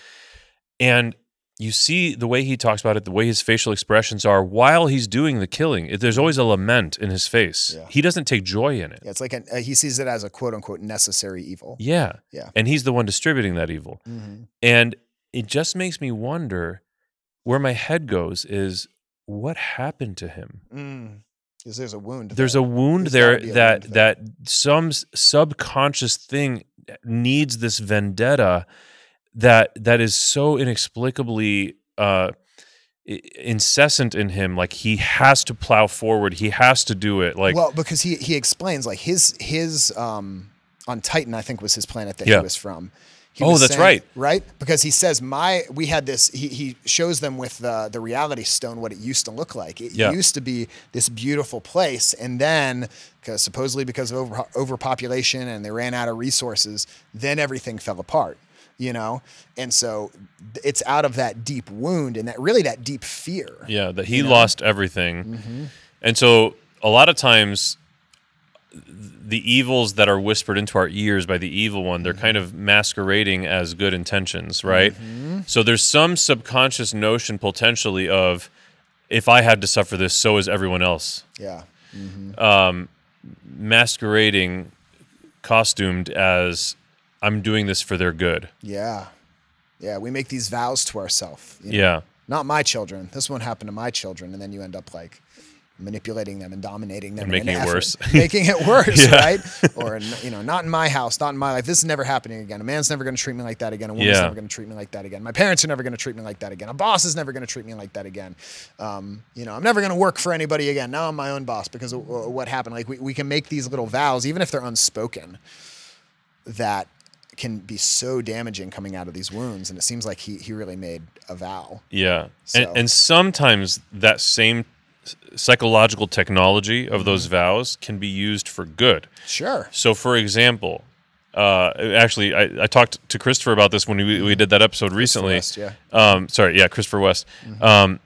And you see the way he talks about it, the way his facial expressions are while he's doing the killing. There's always a lament in his face. Yeah. He doesn't take joy in it. yeah. It's like an, uh, he sees it as a quote unquote necessary evil. Yeah. Yeah. And he's the one distributing that evil. Mhm. And it just makes me wonder where my head goes is what happened to him? Mm. there's a wound. There's there. a wound There's there a that wound that some subconscious thing needs this vendetta that that is so inexplicably uh incessant in him like he has to plow forward he has to do it like well, because he he explains like his his um on Titan, I think was his planet that Yeah. he was from. He Oh, was that's right. Right, because he says my we had this. He he shows them with the the reality stone what it used to look like. It Yeah. used to be this beautiful place, and then because supposedly because of over, overpopulation and they ran out of resources, then everything fell apart. You know, and so it's out of that deep wound and that really that deep fear. yeah that he you know? lost everything Mhm. And so a lot of times the evils that are whispered into our ears by the evil one, they're kind of masquerading as good intentions, right? Mhm. So there's some subconscious notion potentially of if I had to suffer this, so is everyone else. Yeah. Mhm. Um, masquerading, costumed as I'm doing this for their good. Yeah. Yeah. We make these vows to ourselves. Yeah. Not my children. This won't happen to my children. And then you end up like manipulating them and dominating them And in an making it effort- worse. making it worse, Yeah. right? Or, you know, not in my house, not in my life. This is never happening again. A man's never going to treat me like that again. A woman's Yeah. never going to treat me like that again. My parents are never going to treat me like that again. A boss is never going to treat me like that again. Um, you know, I'm never going to work for anybody again. Now I'm my own boss because of uh, what happened. Like we, we can make these little vows, even if they're unspoken, that can be so damaging coming out of these wounds. And it seems like he, he really made a vow. Yeah. So- And, and sometimes that same psychological technology of those Mm-hmm. vows can be used for good. Sure. So, for example, Uh, actually, I, I talked to Christopher about this when we, we did that episode recently. West, yeah. Um, sorry, yeah, Christopher West. Um,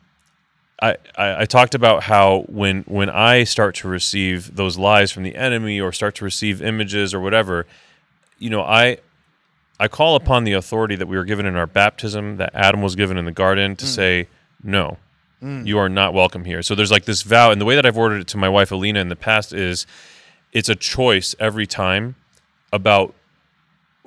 I, I, I talked about how when when I start to receive those lies from the enemy or start to receive images or whatever, you know, I I call upon the authority that we were given in our baptism, that Adam was given in the garden, to mm. say, no, mm. you are not welcome here. So there's like this vow, and the way that I've ordered it to my wife Alina in the past is, it's a choice every time about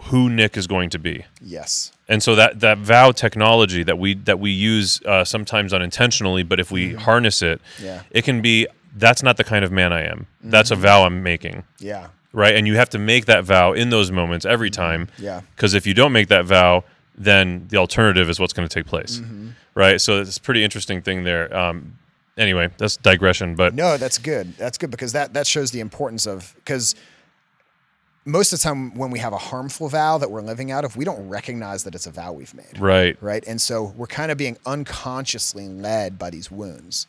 who Nick is going to be. Yes. And so that that vow technology that we that we use uh, sometimes unintentionally, but if we mm-hmm. harness it, Yeah. it can be that's not the kind of man I am. That's a mm-hmm. vow I'm making, Yeah. Right? And you have to make that vow in those moments every time. Yeah. Because if you don't make that vow, then the alternative is what's going to take place, Mm-hmm. right? So it's a pretty interesting thing there. Um, anyway, that's digression, but No, that's good. That's good because that that shows the importance of because most of the time when we have a harmful vow that we're living out of, we don't recognize that it's a vow we've made. right, right? And so we're kind of being unconsciously led by these wounds,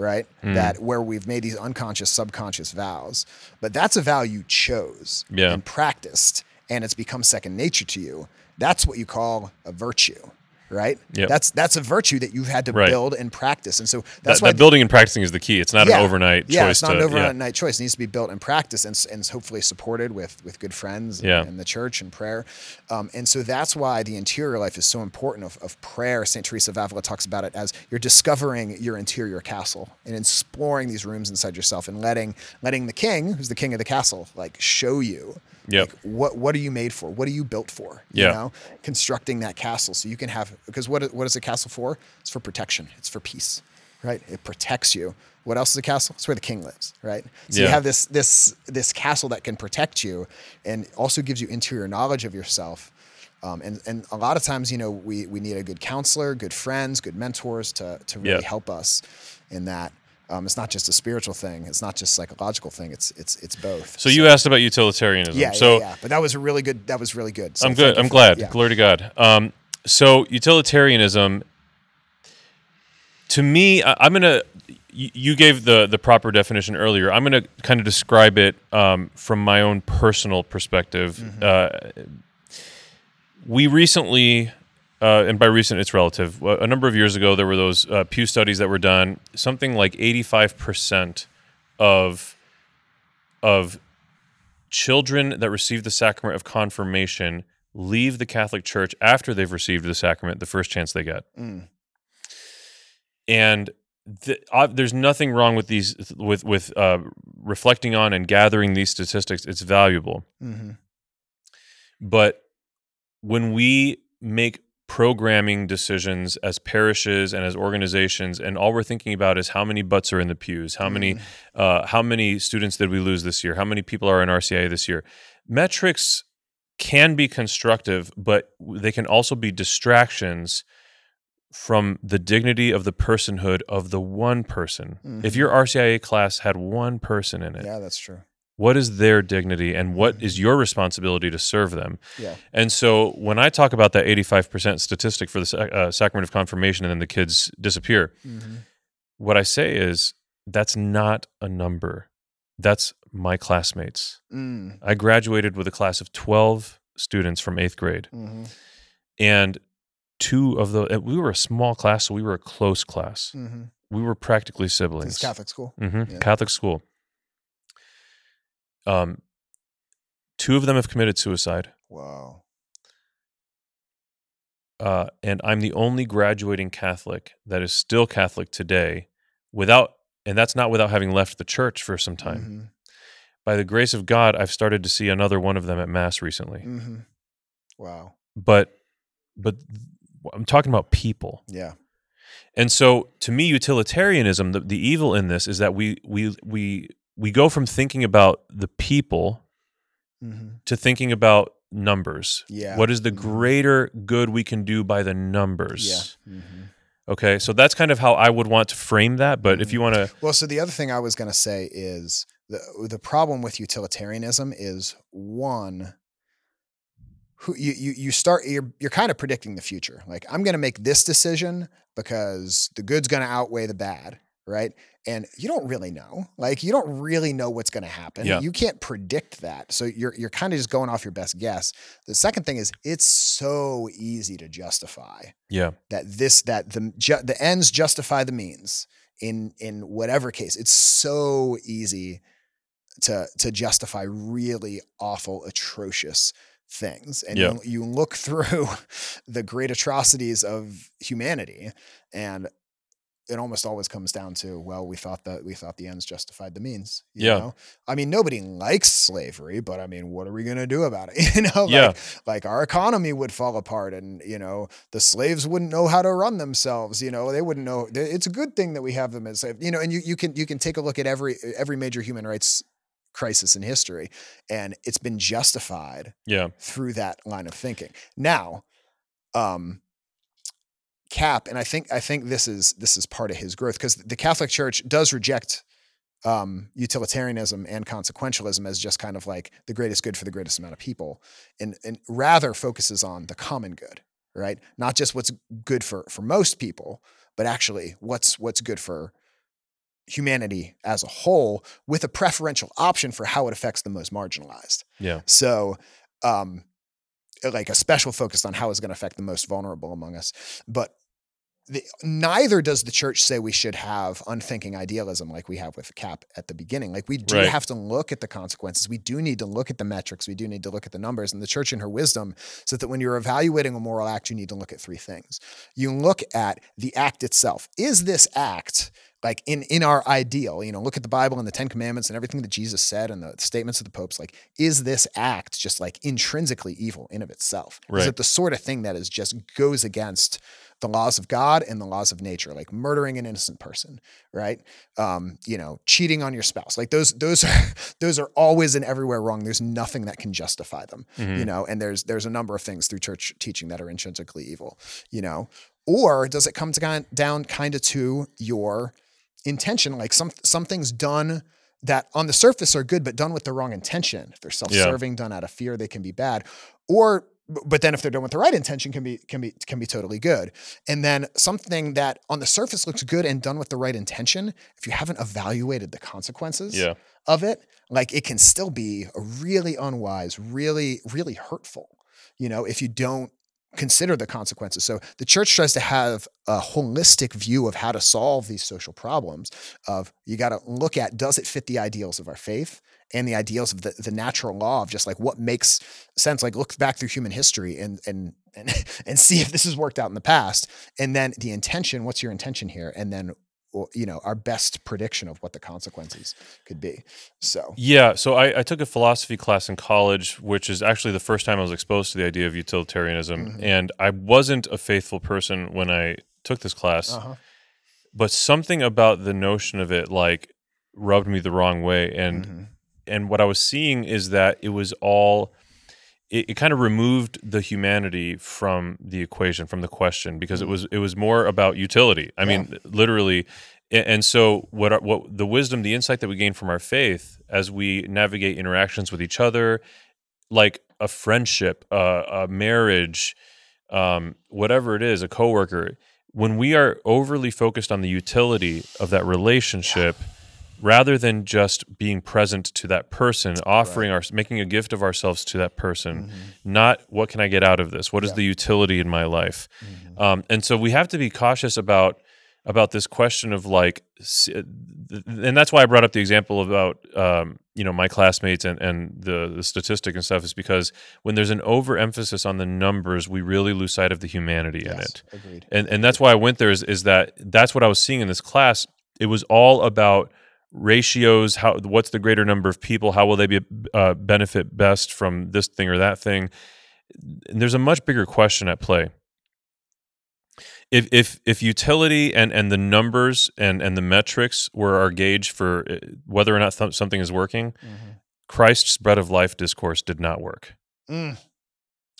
right? Hmm. That where we've made these unconscious, subconscious vows, but that's a vow you chose Yeah. and practiced, and it's become second nature to you. That's what you call a virtue, right? Yep. That's that's a virtue that you've had to Right. build and practice, and so that, that's why that building and practicing is the key. It's not yeah. an overnight yeah, choice. it's not to, an overnight yeah. choice. It needs to be built and practiced and, and hopefully supported with with good friends and, Yeah. and the church and prayer. Um, and so that's why the interior life is so important of, of prayer. St. Teresa of Avila talks about it as you're discovering your interior castle and exploring these rooms inside yourself and letting letting the king, who's the king of the castle, like show you Yep. like, what what are you made for? What are you built for? Yeah. You know, constructing that castle so you can have because what what is a castle for? It's for protection. It's for peace, right? It protects you. What else is a castle? It's where the king lives, right? So you have this this this castle that can protect you and also gives you interior knowledge of yourself. Um, and and a lot of times, you know, we we need a good counselor, good friends, good mentors to to really Yeah. help us in that. Um, it's not just a spiritual thing. It's not just psychological thing. It's it's it's both. So you asked about utilitarianism. yeah, so yeah, yeah. But that was a really good. That was really good. So I'm good. I'm glad. Yeah. Glory to God. Um, so utilitarianism, to me, I, I'm gonna. You you gave the the proper definition earlier. I'm gonna kind of describe it um, from my own personal perspective. Mm-hmm. Uh, we recently, uh, and by recent it's relative. A number of years ago, there were those uh, Pew studies that were done. Something like 85 percent of of children that receive the sacrament of confirmation leave the Catholic Church after they've received the sacrament the first chance they get. Mm. And th- uh, there's nothing wrong with these with with uh, reflecting on and gathering these statistics. It's valuable, hmm but when we make programming decisions as parishes and as organizations and all we're thinking about is how many butts are in the pews how many uh, how many students did we lose this year? How many people are in rcia this year? Metrics can be constructive but they can also be distractions from the dignity of the personhood of the one person. If your rcia class had one person in it Yeah, that's true. What is their dignity and what is your responsibility to serve them Yeah. and so when I talk about that 85% statistic for the uh, sacrament of confirmation and then the kids disappear, Mm-hmm. what I say is that's not a number. That's my classmates. Mm. I graduated with a class of 12 students from eighth grade. hmm And two of the, we were a small class, so we were a close class. hmm We were practically siblings. It's Catholic school. hmm Yeah. Catholic school. Um, two of them have committed suicide. Wow. uh, and I'm the only graduating Catholic that is still Catholic today, without, and that's not without having left the church for some time. Mhm. By the grace of God, I've started to see another one of them at Mass recently. Mhm. Wow. But, but I'm talking about people, Yeah. and so to me, utilitarianism, the, the evil in this is that we we we we go from thinking about the people hmm to thinking about numbers. Yeah. What is the Mhm. greater good we can do by the numbers? Yeah. hmm Okay, so that's kind of how I would want to frame that. But if you want to, Well, so the other thing I was going to say is the the problem with utilitarianism is one who you you you start you're you're kind of predicting the future. Like I'm going to make this decision because the good's going to outweigh the bad, right? And you don't really know. Like you don't really know what's going to happen. Yeah. You can't predict that. So you're you're kind of just going off your best guess. The second thing is it's so easy to justify Yeah. that this that the ju- the ends justify the means in in whatever case. It's so easy to to justify really awful, atrocious things, and Yeah. you, you look through the great atrocities of humanity, and it almost always comes down to well, we thought that we thought the ends justified the means. You Yeah. know? I mean, nobody likes slavery, but I mean, what are we gonna do about it? You know, Yeah. like, like our economy would fall apart, and you know, the slaves wouldn't know how to run themselves. You know, they wouldn't know. It's a good thing that we have them as. You know, and you you can you can take a look at every every major human rights crisis in history, and it's been justified Yeah. through that line of thinking. Now, um, Cap, and I think I think this is this is part of his growth because the Catholic Church does reject um, utilitarianism and consequentialism as just kind of like the greatest good for the greatest amount of people, and and rather focuses on the common good, right? Not just what's good for for most people, but actually what's what's good for humanity as a whole, with a preferential option for how it affects the most marginalized. Yeah. So, um, like a special focus on how it's going to affect the most vulnerable among us. But the, neither does the church say we should have unthinking idealism like we have with Cap at the beginning. Like we do Right. have to look at the consequences. We do need to look at the metrics. We do need to look at the numbers. And the church, in her wisdom, says that when you're evaluating a moral act, you need to look at three things. You look at the act itself. Is this act like in in our ideal you know look at the bible and the 10 commandments and everything that jesus said and the statements of the popes like is this act just like intrinsically evil in of itself is it the sort of thing that is just goes against the laws of god and the laws of nature like murdering an innocent person right? Um you know cheating on your spouse like those those are those are always and everywhere wrong. There's nothing that can justify them Mhm. you know and there's there's a number of things through church teaching that are intrinsically evil you know? Or does it come to kind down kind of to your intention like some some things done that on the surface are good but done with the wrong intention. If they're self-serving done out of fear they can be bad. Or but then if they're done with the right intention can be can be can be totally good and then something that on the surface looks good and done with the right intention if you haven't evaluated the consequences Yeah. of it like it can still be a really unwise really really hurtful you know if you don't consider the consequences. So the church tries to have a holistic view of how to solve these social problems of you got to look at does it fit the ideals of our faith and the ideals of the, the natural law of just like what makes sense? Like look back through human history and and and and see if this has worked out in the past. And then the intention what's your intention here? And then you know our best prediction of what the consequences could be so Yeah, so I, I took a philosophy class in college, which is actually the first time I was exposed to the idea of utilitarianism. Mhm. And I wasn't a faithful person when I took this class, uh-huh. but something about the notion of it like rubbed me the wrong way. And Mhm. and what I was seeing is that it was all it, it kind of removed the humanity from the equation, from the question, because it was it was more about utility. I mean, literally. And so, what what the wisdom, the insight that we gain from our faith as we navigate interactions with each other, like a friendship, uh, a marriage, um, whatever it is, a coworker, when we are overly focused on the utility of that relationship, rather than just being present to that person, offering our, making a gift of ourselves to that person, not what can I get out of this? What is Yeah. the utility in my life? Um, and so we have to be cautious about about this question of like, uh, and that's why I brought up the example about um, you know my classmates and and the the statistic and stuff is because when there's an overemphasis on the numbers, we really lose sight of the humanity in it agreed and and that's why I went there is is that that's what I was seeing in this class. It was all about ratios. How what's the greater number of people? How will they be uh, benefit best from this thing or that thing? And there's a much bigger question at play. If if if utility and and the numbers and and the metrics were our gauge for uh, whether or not th- something is working, Mhm. Christ's bread of life discourse did not work. Mm.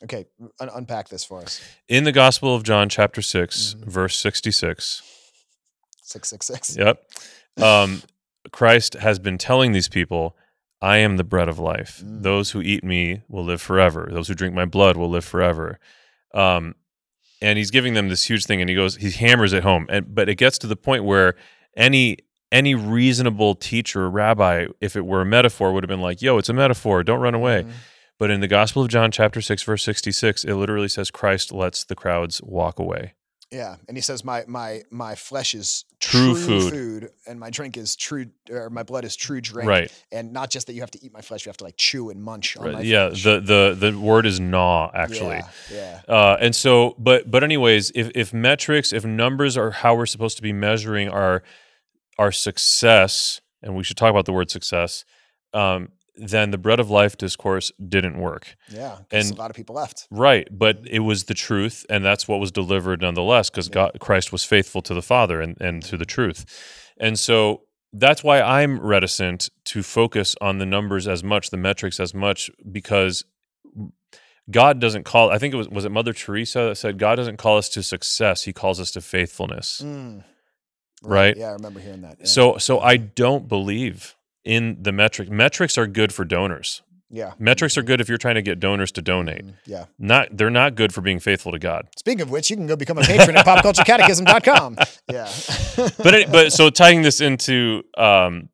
okay un- unpack this for us In the Gospel of John, chapter 6 Mhm. verse sixty six. 666 Yep. Um, Christ has been telling these people, I am the bread of life. Mm. Those who eat me will live forever. Those who drink my blood will live forever. Um, and he's giving them this huge thing, and he goes, he hammers it home. And but it gets to the point where any any reasonable teacher or rabbi, if it were a metaphor, would have been like, yo, it's a metaphor. Don't run away. Mhm. But in the Gospel of John, chapter 6, verse 66, it literally says Christ lets the crowds walk away. Yeah, and he says, "My my my flesh is True true, food. and my drink is true, or my blood is true drink." Right. and not just that you have to eat my flesh, you have to like chew and munch on Right. my Yeah. flesh. The, the, the word is gnaw, actually. Yeah, Uh, and so, but but anyways, if if metrics, if numbers are how we're supposed to be measuring our our success, and we should talk about the word success, um, then the bread of life discourse didn't work. yeah, And- a lot of people left. Right, but it was the truth, and that's what was delivered nonetheless, because God, Christ was faithful to the Father and, and to the truth, and so that's why I'm reticent to focus on the numbers as much, the metrics as much, because God doesn't call. I think it was was it Mother Teresa that said God doesn't call us to success; He calls us to faithfulness. Mm. Right. Yeah, I remember hearing that. Yeah. So, so I don't believe in the metric. Metrics are good for donors. yeah, Metrics are good if you're trying to get donors to donate. Mhm. Yeah. Not they're not good for being faithful to God. Speaking of which, you can go become a patron at popculturecatechism.com. Yeah. but it, but so tying this into um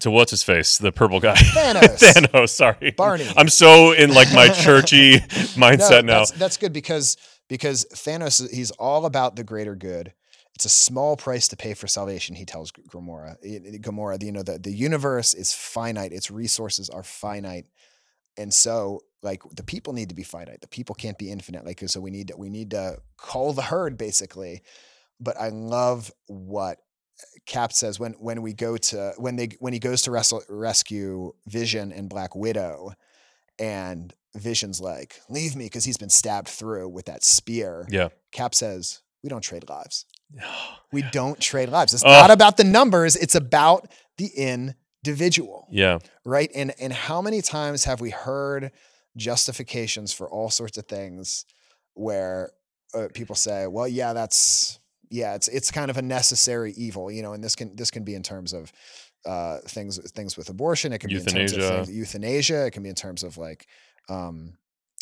to what's his face the purple guy Thanos. Thanos sorry Barney. I'm so in like my churchy mindset now That's, that's good because because Thanos he's all about the greater good. It's a small price to pay for salvation, he tells G- Gamora. I- I- Gamora, you know, the, the universe is finite, its resources are finite. And so like the people need to be finite. The people can't be infinite. Like so we need to, we need to call the herd basically. But I love what uh, Cap says when when we go to when they when he goes to wrestle, rescue Vision and Black Widow, and Vision's like, "Leave me," because he's been stabbed through with that spear. yeah Cap says, "We don't trade lives. We don't trade lives. It's Oh. not about the numbers. It's about the individual, yeah right?" And and how many times have we heard justifications for all sorts of things where uh, people say, "Well, yeah, that's." Yeah, it's it's kind of a necessary evil, you know, and this can this can be in terms of uh, things things with abortion. It can be in terms Euthanasia. of things, euthanasia. It can be in terms of like um,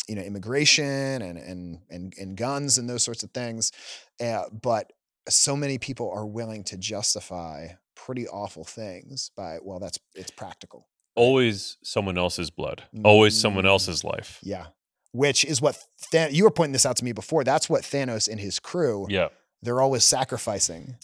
you know immigration and and and and guns and those sorts of things. Uh, but so many people are willing to justify pretty awful things by well, that's it's practical. always someone else's blood always someone Mm. else's life Yeah, which is what Than- you were pointing this out to me before. That's what Thanos and his crew. yeah They're always sacrificing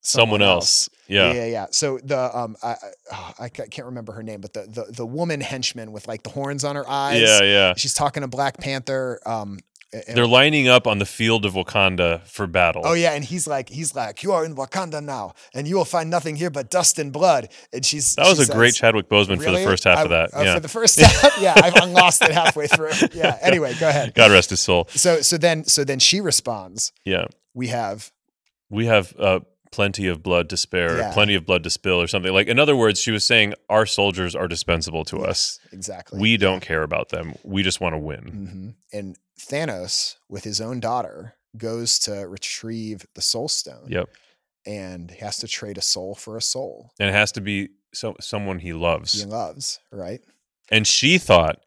someone else Yeah, yeah yeah, yeah. So the um, I I, I can't remember her name, but the the the woman henchman with like the horns on her eyes. yeah yeah She's talking to Black Panther. Um, and- they're lining up on the field of Wakanda for battle oh yeah, and he's like he's like you are in Wakanda now, and you will find nothing here but dust and blood. And she's that was she a great Chadwick Boseman for the first half I- of that uh, yeah For the first half, yeah, I, I lost it halfway through. Yeah. Anyway, go ahead. God rest his soul So so then so then she responds. yeah We have we have uh, plenty of blood to spare, Yeah. plenty of blood to spill, or something. Like, in other words, she was saying our soldiers are dispensable to us. exactly. We don't care about them. We just want to win. hmm And Thanos, with his own daughter, goes to retrieve the Soul Stone. Yep. And he has to trade a soul for a soul And it has to be so, someone he loves. he loves, right? And she thought,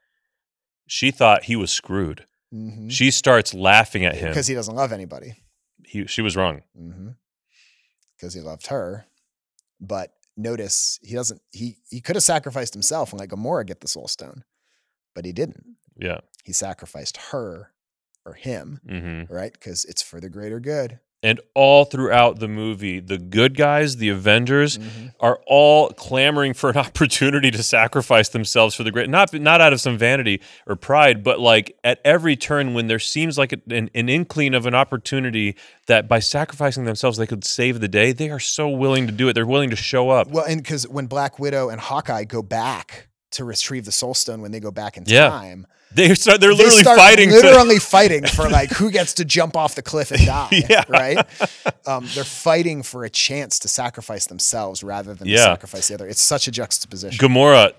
she thought he was screwed. Mm-hmm. She starts laughing at him. Because he doesn't love anybody. He, she was wrong. Because he loved her. But notice he doesn't, he, he could have sacrificed himself and let Gamora get the Soul Stone, but he didn't. Yeah. He sacrificed her or him, hmm right? Because it's for the greater good. And all throughout the movie, the good guys, the Avengers, Mhm. are all clamoring for an opportunity to sacrifice themselves for the great not not out of some vanity or pride but like at every turn when there seems like an, an inkling of an opportunity that by sacrificing themselves they could save the day they are so willing to do it they're willing to show up Well, and because when Black Widow and Hawkeye go back to retrieve the Soul Stone when they go back in Yeah. time, they start they're they literally start fighting to- literally fighting for like who gets to jump off the cliff and die. Yeah. Right? Um, they're fighting for a chance to sacrifice themselves rather than to Yeah. sacrifice the other. It's such a juxtaposition. Gamora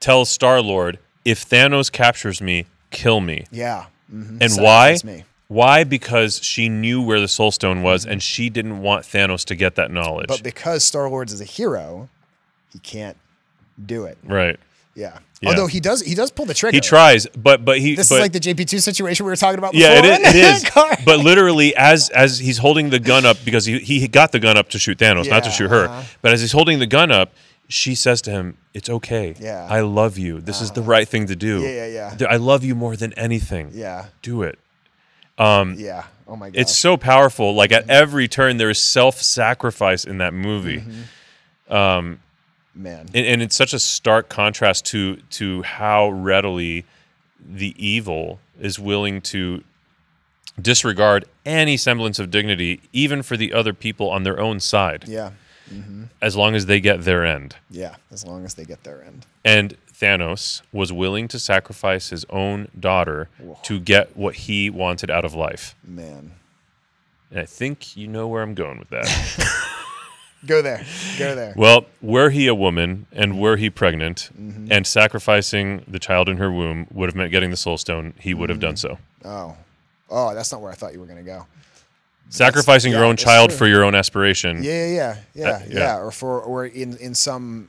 tells Star-Lord if Thanos captures me kill me yeah. Mhm. And Sacrifice why? Me. why because she knew where the soul stone was and she didn't want Thanos to get that knowledge But because Star Lord is a hero, he can't do it. right Yeah. Yeah. Although he does he does pull the trigger. He tries, but but he This but, is like the JP2 situation we were talking about yeah, it before. is, it is. But literally, as as he's holding the gun up because he he got the gun up to shoot Thanos, not to shoot her. uh-huh. But as he's holding the gun up, she says to him, "It's okay. Yeah. Uh-huh. I love you. This is the right thing to do. Yeah, yeah, yeah. I love you more than anything. yeah. Do it." Um, Yeah. Oh my god. It's so powerful. Like at every turn, there is self-sacrifice in that movie. Man. and, and it's such a stark contrast to to how readily the evil is willing to disregard any semblance of dignity, even for the other people on their own side, Yeah. Mm-hmm. as long as they get their end. Yeah. As long as they get their end. And Thanos was willing to sacrifice his own daughter to get what he wanted out of life. Man. And I think you know where I'm going with that. Go there. Go there. Well, were he a woman and were he pregnant and sacrificing the child in her womb would have meant getting the soul stone, he would have done so. Oh. Oh, that's not where I thought you were gonna go. Sacrificing your yeah, own child true. for your own aspiration. Yeah, yeah, yeah, yeah, Uh, yeah. yeah. Or for or in in some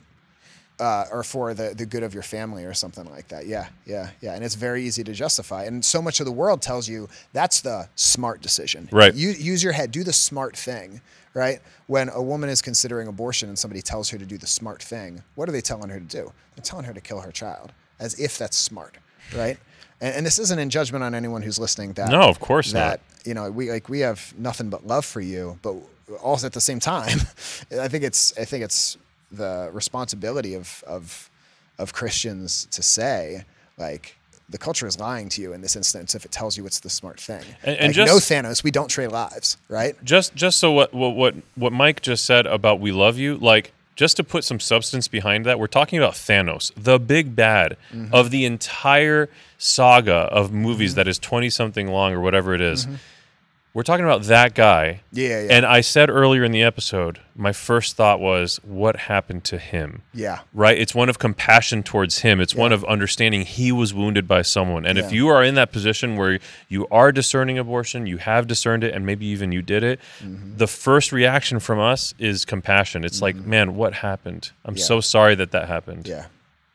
uh, or for the the good of your family or something like that. Yeah, yeah, yeah. And it's very easy to justify. And so much of the world tells you that's the smart decision. Right. You use your head, do the smart thing. Right. When a woman is considering abortion and somebody tells her to do the smart thing, what are they telling her to do? They're telling her to kill her child, as if that's smart. Right. And, and this isn't in judgment on anyone who's listening. That No, of course not. that you know we like we have nothing but love for you but also at the same time i think it's i think it's the responsibility of of of christians to say like the culture is lying to you in this instance if it tells you it's the smart thing And- and like, just- no thanos we don't trade lives right Just just so what, what what what Mike just said about we love you, like just to put some substance behind that, we're talking about Thanos, the big bad Mm-hmm. of the entire saga of movies that is 20 something long or whatever it is. We're talking about that guy. Mm-hmm. Yeah, yeah. And I said earlier in the episode, my first thought was, what happened to him? yeah Right? It's one of compassion towards him. It's one of understanding he was wounded by someone. And if you are in that position where you are discerning abortion, you have discerned it, and maybe even you did it, Mm-hmm. the first reaction from us is compassion. It's like, man, what happened? I'm Yeah. so sorry that that happened. yeah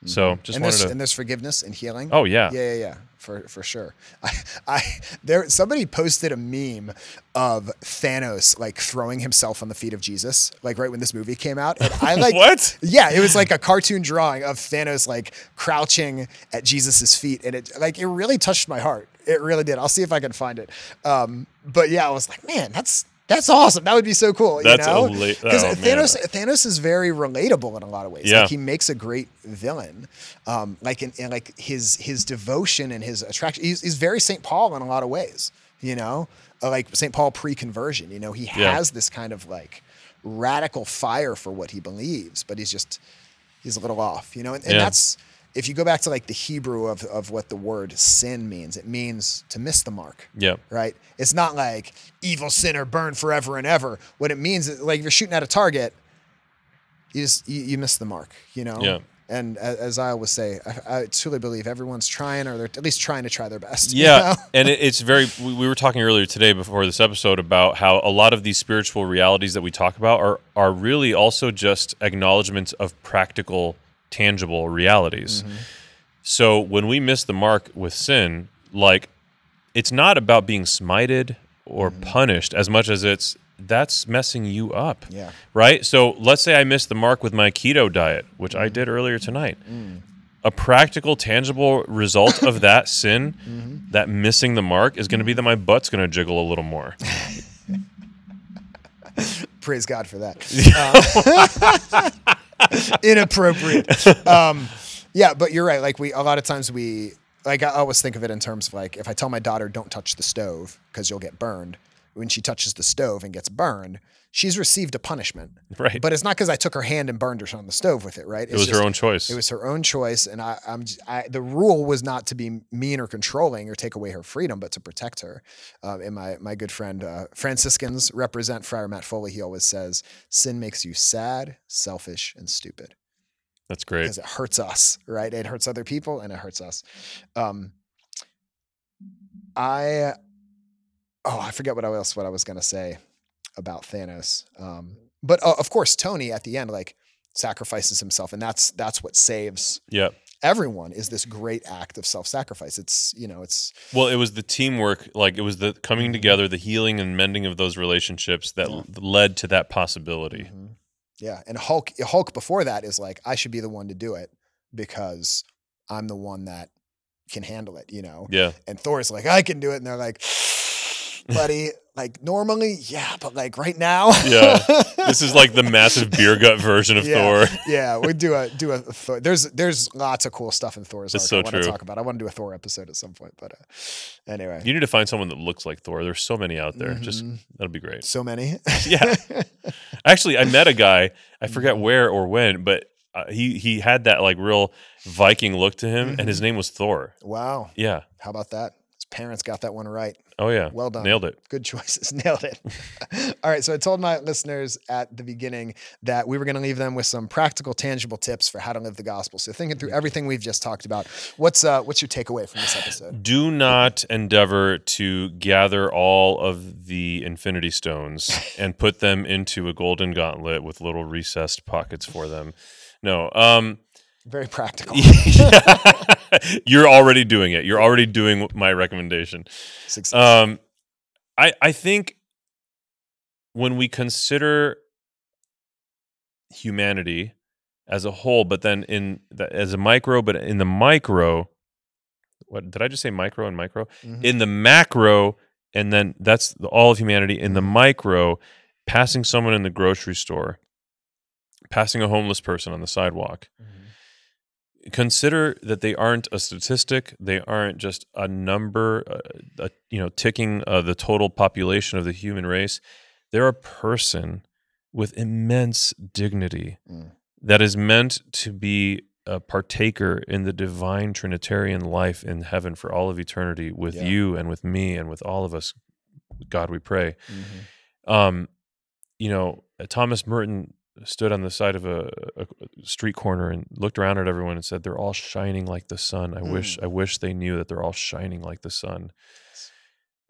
So just and wanted there's, to. and there's forgiveness and healing. Oh, yeah. yeah, yeah, yeah, for for sure. I, I there somebody posted a meme of Thanos like throwing himself on the feet of Jesus, like right when this movie came out, and I like What? Yeah, it was like a cartoon drawing of Thanos like crouching at Jesus's feet, and it like it really touched my heart. It really did. I'll see if I can find it. Um, but yeah, I was like, man, that's. That's awesome. That would be so cool. That's you know, because oh, man. Thanos Thanos is very relatable in a lot of ways. Yeah. Like he makes a great villain. Um, like in, in like his his devotion and his attraction. He's, he's very Saint Paul in a lot of ways. You know, Uh, like Saint Paul pre-conversion. You know, he Yeah. has this kind of like radical fire for what he believes, but he's just he's a little off. You know, and, and Yeah. that's if you go back to like the Hebrew of of what the word sin means. It means to miss the mark yeah. right? It's not like evil sinner burn forever and ever. What it means is like if you're shooting at a target, you just you, you miss the mark, you know. Yeah. And as I always say, I, I truly believe everyone's trying, or they're at least trying to try their best. you Yeah, know? and it, it's very. We, we were talking earlier today before this episode about how a lot of these spiritual realities that we talk about are are really also just acknowledgments of practical, tangible realities. Mm-hmm. So when we miss the mark with sin, like it's not about being smited or mm-hmm. punished as much as it's that's messing you up. Yeah. Right? So let's say I missed the mark with my keto diet, which I mm-hmm. did earlier tonight. Mm. A practical, tangible result of that sin, that missing the mark, is going to be mm. that my butt's going to jiggle a little more. praise God for that. Uh, inappropriate. Um, yeah, but you're right. Like we, a lot of times we, like I always think of it in terms of like if I tell my daughter don't touch the stove because you'll get burned. When she touches the stove and gets burned, she's received a punishment. Right. But it's not because I took her hand and burned her on the stove with it. Right. It was her own choice. It was her own choice, and I, I, the rule was not to be mean or controlling or take away her freedom, but to protect her. Um, and my my good friend uh, Franciscans represent Friar Matt Foley. He always says, "Sin makes you sad, selfish, and stupid That's great. because it hurts us, right? It hurts other people and it hurts us." Um, I oh, I forget what else what I was gonna say about Thanos. Um, but uh, of course, Tony at the end like sacrifices himself, and that's that's what saves Yeah. everyone is this great act of self-sacrifice. It's you know it's Well, it was the teamwork, like it was the coming together, the healing and mending of those relationships that Yeah. led to that possibility. Mhm. yeah. And Hulk Hulk before that is like I should be the one to do it because I'm the one that can handle it. You know. Yeah. And Thor's like I can do it, and they're like, buddy, like normally, yeah, but like right now, Yeah. This is like the massive beer gut version of Yeah. Thor. yeah, we do a do a Thor. There's there's lots of cool stuff in Thor's. Arc so I want to true. talk about. I want to do a Thor episode at some point, but uh, anyway, You need to find someone that looks like Thor. There's so many out there. Just Mhm. that'll be great. so many. Yeah. Actually, I met a guy. I forget Mm-hmm. where or when, but uh, he he had that like real Viking look to him, and Mm-hmm. his name was Thor. wow, Yeah. how about that? Parents got that one right. Oh yeah. Well done. Nailed it. Good choices. Nailed it. All right. So I told my listeners at the beginning that we were going to leave them with some practical, tangible tips for how to live the gospel. So thinking through everything we've just talked about, what's uh, what's your takeaway from this episode? Do not endeavor to gather all of the infinity stones and put them into a golden gauntlet with little recessed pockets for them. No. Um Very practical. You're already doing it. You're already doing my recommendation. Success. Um, I I think when we consider humanity as a whole, but then in the, as a micro, but in the micro, what did I just say? Micro and micro. Mhm. In the macro, and then that's the, all of humanity. In the micro, passing someone in the grocery store, passing a homeless person on the sidewalk, Mhm. Consider that they aren't a statistic they aren't just a number uh, you know ticking uh, the total population of the human race they're a person with immense dignity Mm. that is meant to be a partaker in the divine trinitarian life in heaven for all of eternity with Yeah. you and with me and with all of us god we pray Mhm. um, you know, Thomas Merton stood on the side of a, a street corner and looked around at everyone and said, "They're all shining like the sun. I wish, I wish they knew that they're all shining like the sun."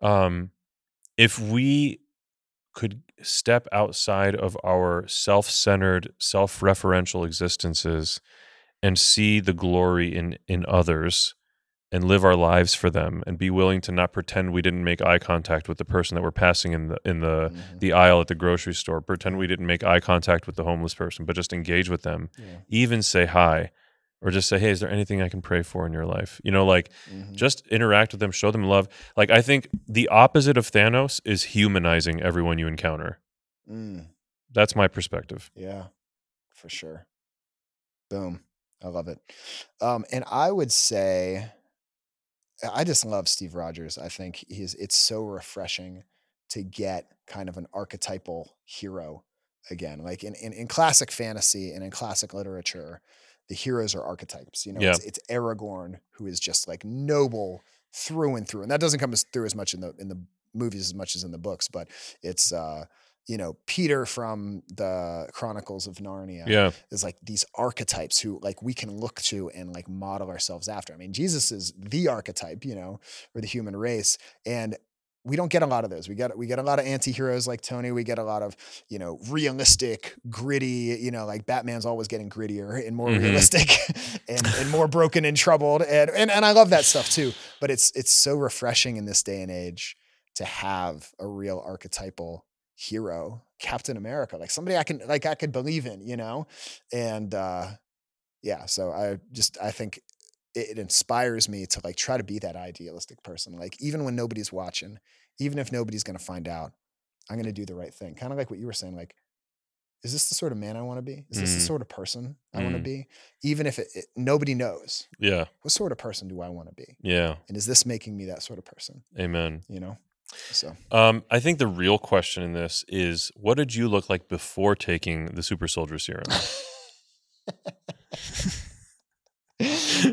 Um, if we could step outside of our self-centered, self-referential existences and see the glory in in others and live our lives for them and be willing to not pretend we didn't make eye contact with the person that we're passing in the in the Mhm. the aisle at the grocery store pretend we didn't make eye contact with the homeless person but just engage with them Yeah. even say hi or just say hey is there anything i can pray for in your life you know like Mhm. just interact with them show them love like i think the opposite of thanos is humanizing everyone you encounter Mm. that's my perspective Yeah, for sure. Boom. I love it. Um, and I would say, I just love Steve Rogers. I think he's, it's so refreshing to get kind of an archetypal hero again. Like in, in, in classic fantasy and in classic literature, the heroes are archetypes. You know, it's, it's Aragorn who is just like noble through and through. And that doesn't come as, through as much in the, in the movies as much as in the books, but it's, uh, you know, Peter from the Chronicles of Narnia yeah is like these archetypes who like we can look to and like model ourselves after. I mean, Jesus is the archetype, you know, for the human race. And we don't get a lot of those. We get we get a lot of anti-heroes like Tony. We get a lot of, you know, realistic, gritty, you know, like Batman's always getting grittier and more Mhm. realistic and, and more broken and troubled. And, and and I love that stuff too. But it's it's so refreshing in this day and age to have a real archetypal hero, Captain America, like somebody I can like I could believe in, you know? And uh yeah, so I just I think it, it inspires me to like try to be that idealistic person. Like even when nobody's watching, even if nobody's gonna find out, I'm gonna do the right thing. Kind of like what you were saying, like, is this the sort of man I want to be? Is this the Mhm. sort of person I want to be? Even if it, it, nobody knows, yeah what sort of person do I want to be? yeah And is this making me that sort of person? amen You know? So um, I think the real question in this is what did you look like before taking the super soldier serum?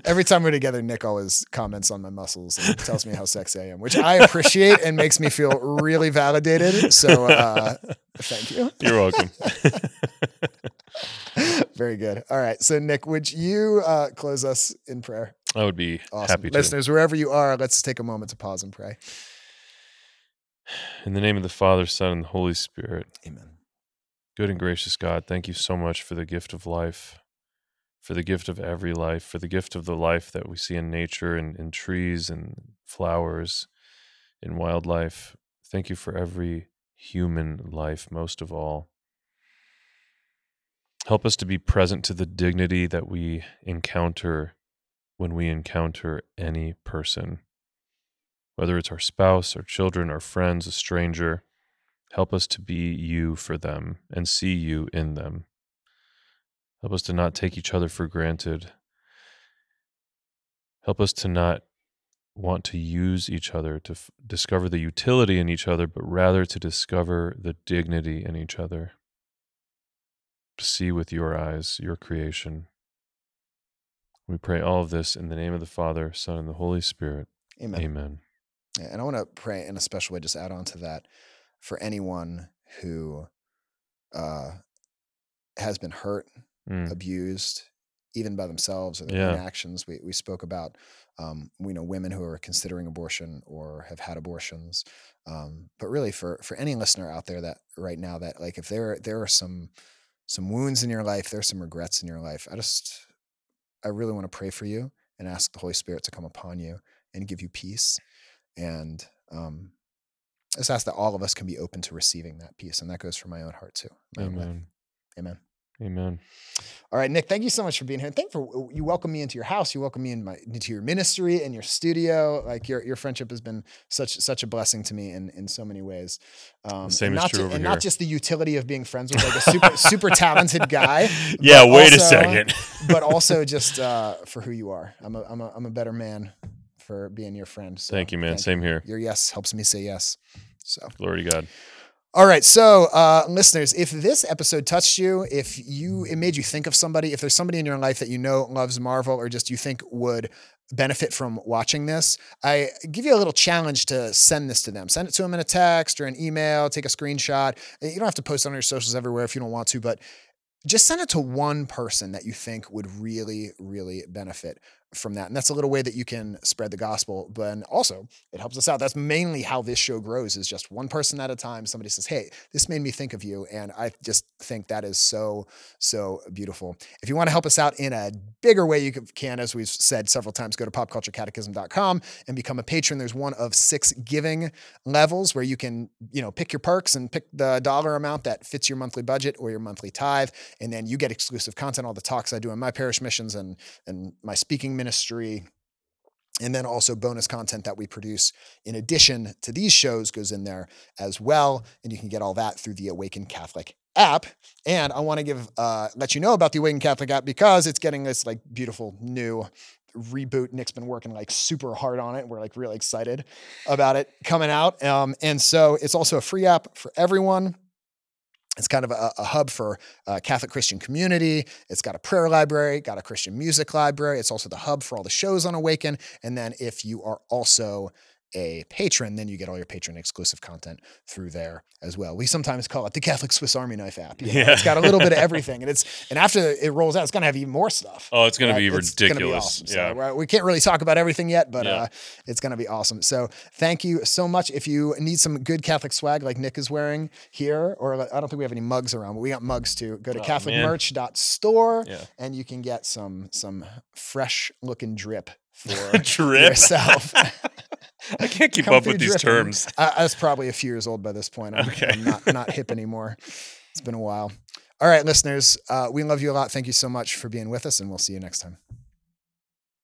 Every time we're together, Nick always comments on my muscles and tells me how sexy I am, which I appreciate and makes me feel really validated. So uh, thank you. You're welcome. Very good. All right. So, Nick, would you uh, close us in prayer? I would be Awesome. happy to. Listeners, wherever you are, let's take a moment to pause and pray. In the name of the Father, Son, and the Holy Spirit, Amen. good and gracious God, thank you so much for the gift of life. for the gift of every life, for the gift of the life that we see in nature and in trees and flowers, in wildlife. Thank you for every human life, most of all. Help us to be present to the dignity that we encounter when we encounter any person, whether it's our spouse, our children, our friends, a stranger. Help us to be you for them and see you in them. Help us to not take each other for granted. Help us to not want to use each other to f- discover the utility in each other, but rather to discover the dignity in each other. To see with your eyes your creation. We pray all of this in the name of the Father, Son, and the Holy Spirit. Amen. Amen. And I want to pray in a special way, just add on to that for anyone who uh, has been hurt, Mm. abused, even by themselves or their Yeah. own actions. We, we spoke about, um, we know women who are considering abortion or have had abortions. Um, but really for, for any listener out there that right now that like, if there, there are some, some wounds in your life, there's some regrets in your life. I just, I really want to pray for you and ask the Holy Spirit to come upon you and give you peace. And, um, just ask that all of us can be open to receiving that peace. And that goes for my own heart too. my. Amen. Amen. Amen. All right, Nick, thank you so much for being here. Thank you for you welcome me into your house. You welcome me in my into your ministry and your studio. Like your your friendship has been such such a blessing to me in in so many ways. Um, same and is not true ju- and here. not just the utility of being friends with like a super super talented guy. Yeah, wait a second. but also just uh, for who you are. I'm a I'm a I'm a better man for being your friend. So Thank you, man. Same here. Your yes helps me say yes. So. Glory to God. All right, so uh, listeners, if this episode touched you, if you it made you think of somebody, if there's somebody in your life that you know loves Marvel or just you think would benefit from watching this, I give you a little challenge to send this to them. Send it to them in a text or an email. Take a screenshot. You don't have to post it on your socials everywhere if you don't want to, but just send it to one person that you think would really, really benefit from that. And that's a little way that you can spread the gospel. But also, it helps us out. That's mainly how this show grows is just one person at a time. Somebody says, Hey, this made me think of you. And I just think that is so, so beautiful. If you want to help us out in a bigger way, you can, as we've said several times, go to popculturecatechism.com and become a patron. There's one of six giving levels where you can, you know, pick your perks and pick the dollar amount that fits your monthly budget or your monthly tithe. And then you get exclusive content, all the talks I do in my parish missions and, and my speaking ministry. And then also bonus content that we produce in addition to these shows goes in there as well. And you can get all that through the Awaken Catholic app. And I want to give uh, let you know about the Awaken Catholic app because it's getting this like beautiful new reboot. Nick's been working like super hard on it. We're like really excited about it coming out. Um, and so it's also a free app for everyone. It's kind of a, a hub for uh, Catholic Christian community. It's got a prayer library, got a Christian music library. It's also the hub for all the shows on Awaken. And then if you are also a patron, then you get all your patron exclusive content through there as well. We sometimes call it the Catholic Swiss Army knife app. you know? Yeah. It's got a little bit of everything. And it's and after it rolls out, it's gonna have even more stuff. Oh, it's going right? to be It's gonna ridiculous. awesome. So, yeah. we're- we can't really talk about everything yet, but Yeah. uh, it's going to be awesome. So thank you so much. If you need some good Catholic swag like Nick is wearing here, or like- I don't think we have any mugs around, but we got mugs too. Go to Oh, catholicmerch.store Yeah. and you can get some some fresh looking drip for Drip. yourself. I can't keep Come up with these dripping. terms. I, I was probably a few years old by this point. I'm, Okay. I'm not, not hip anymore. It's been a while. All right, listeners, uh, we love you a lot. Thank you so much for being with us, and we'll see you next time.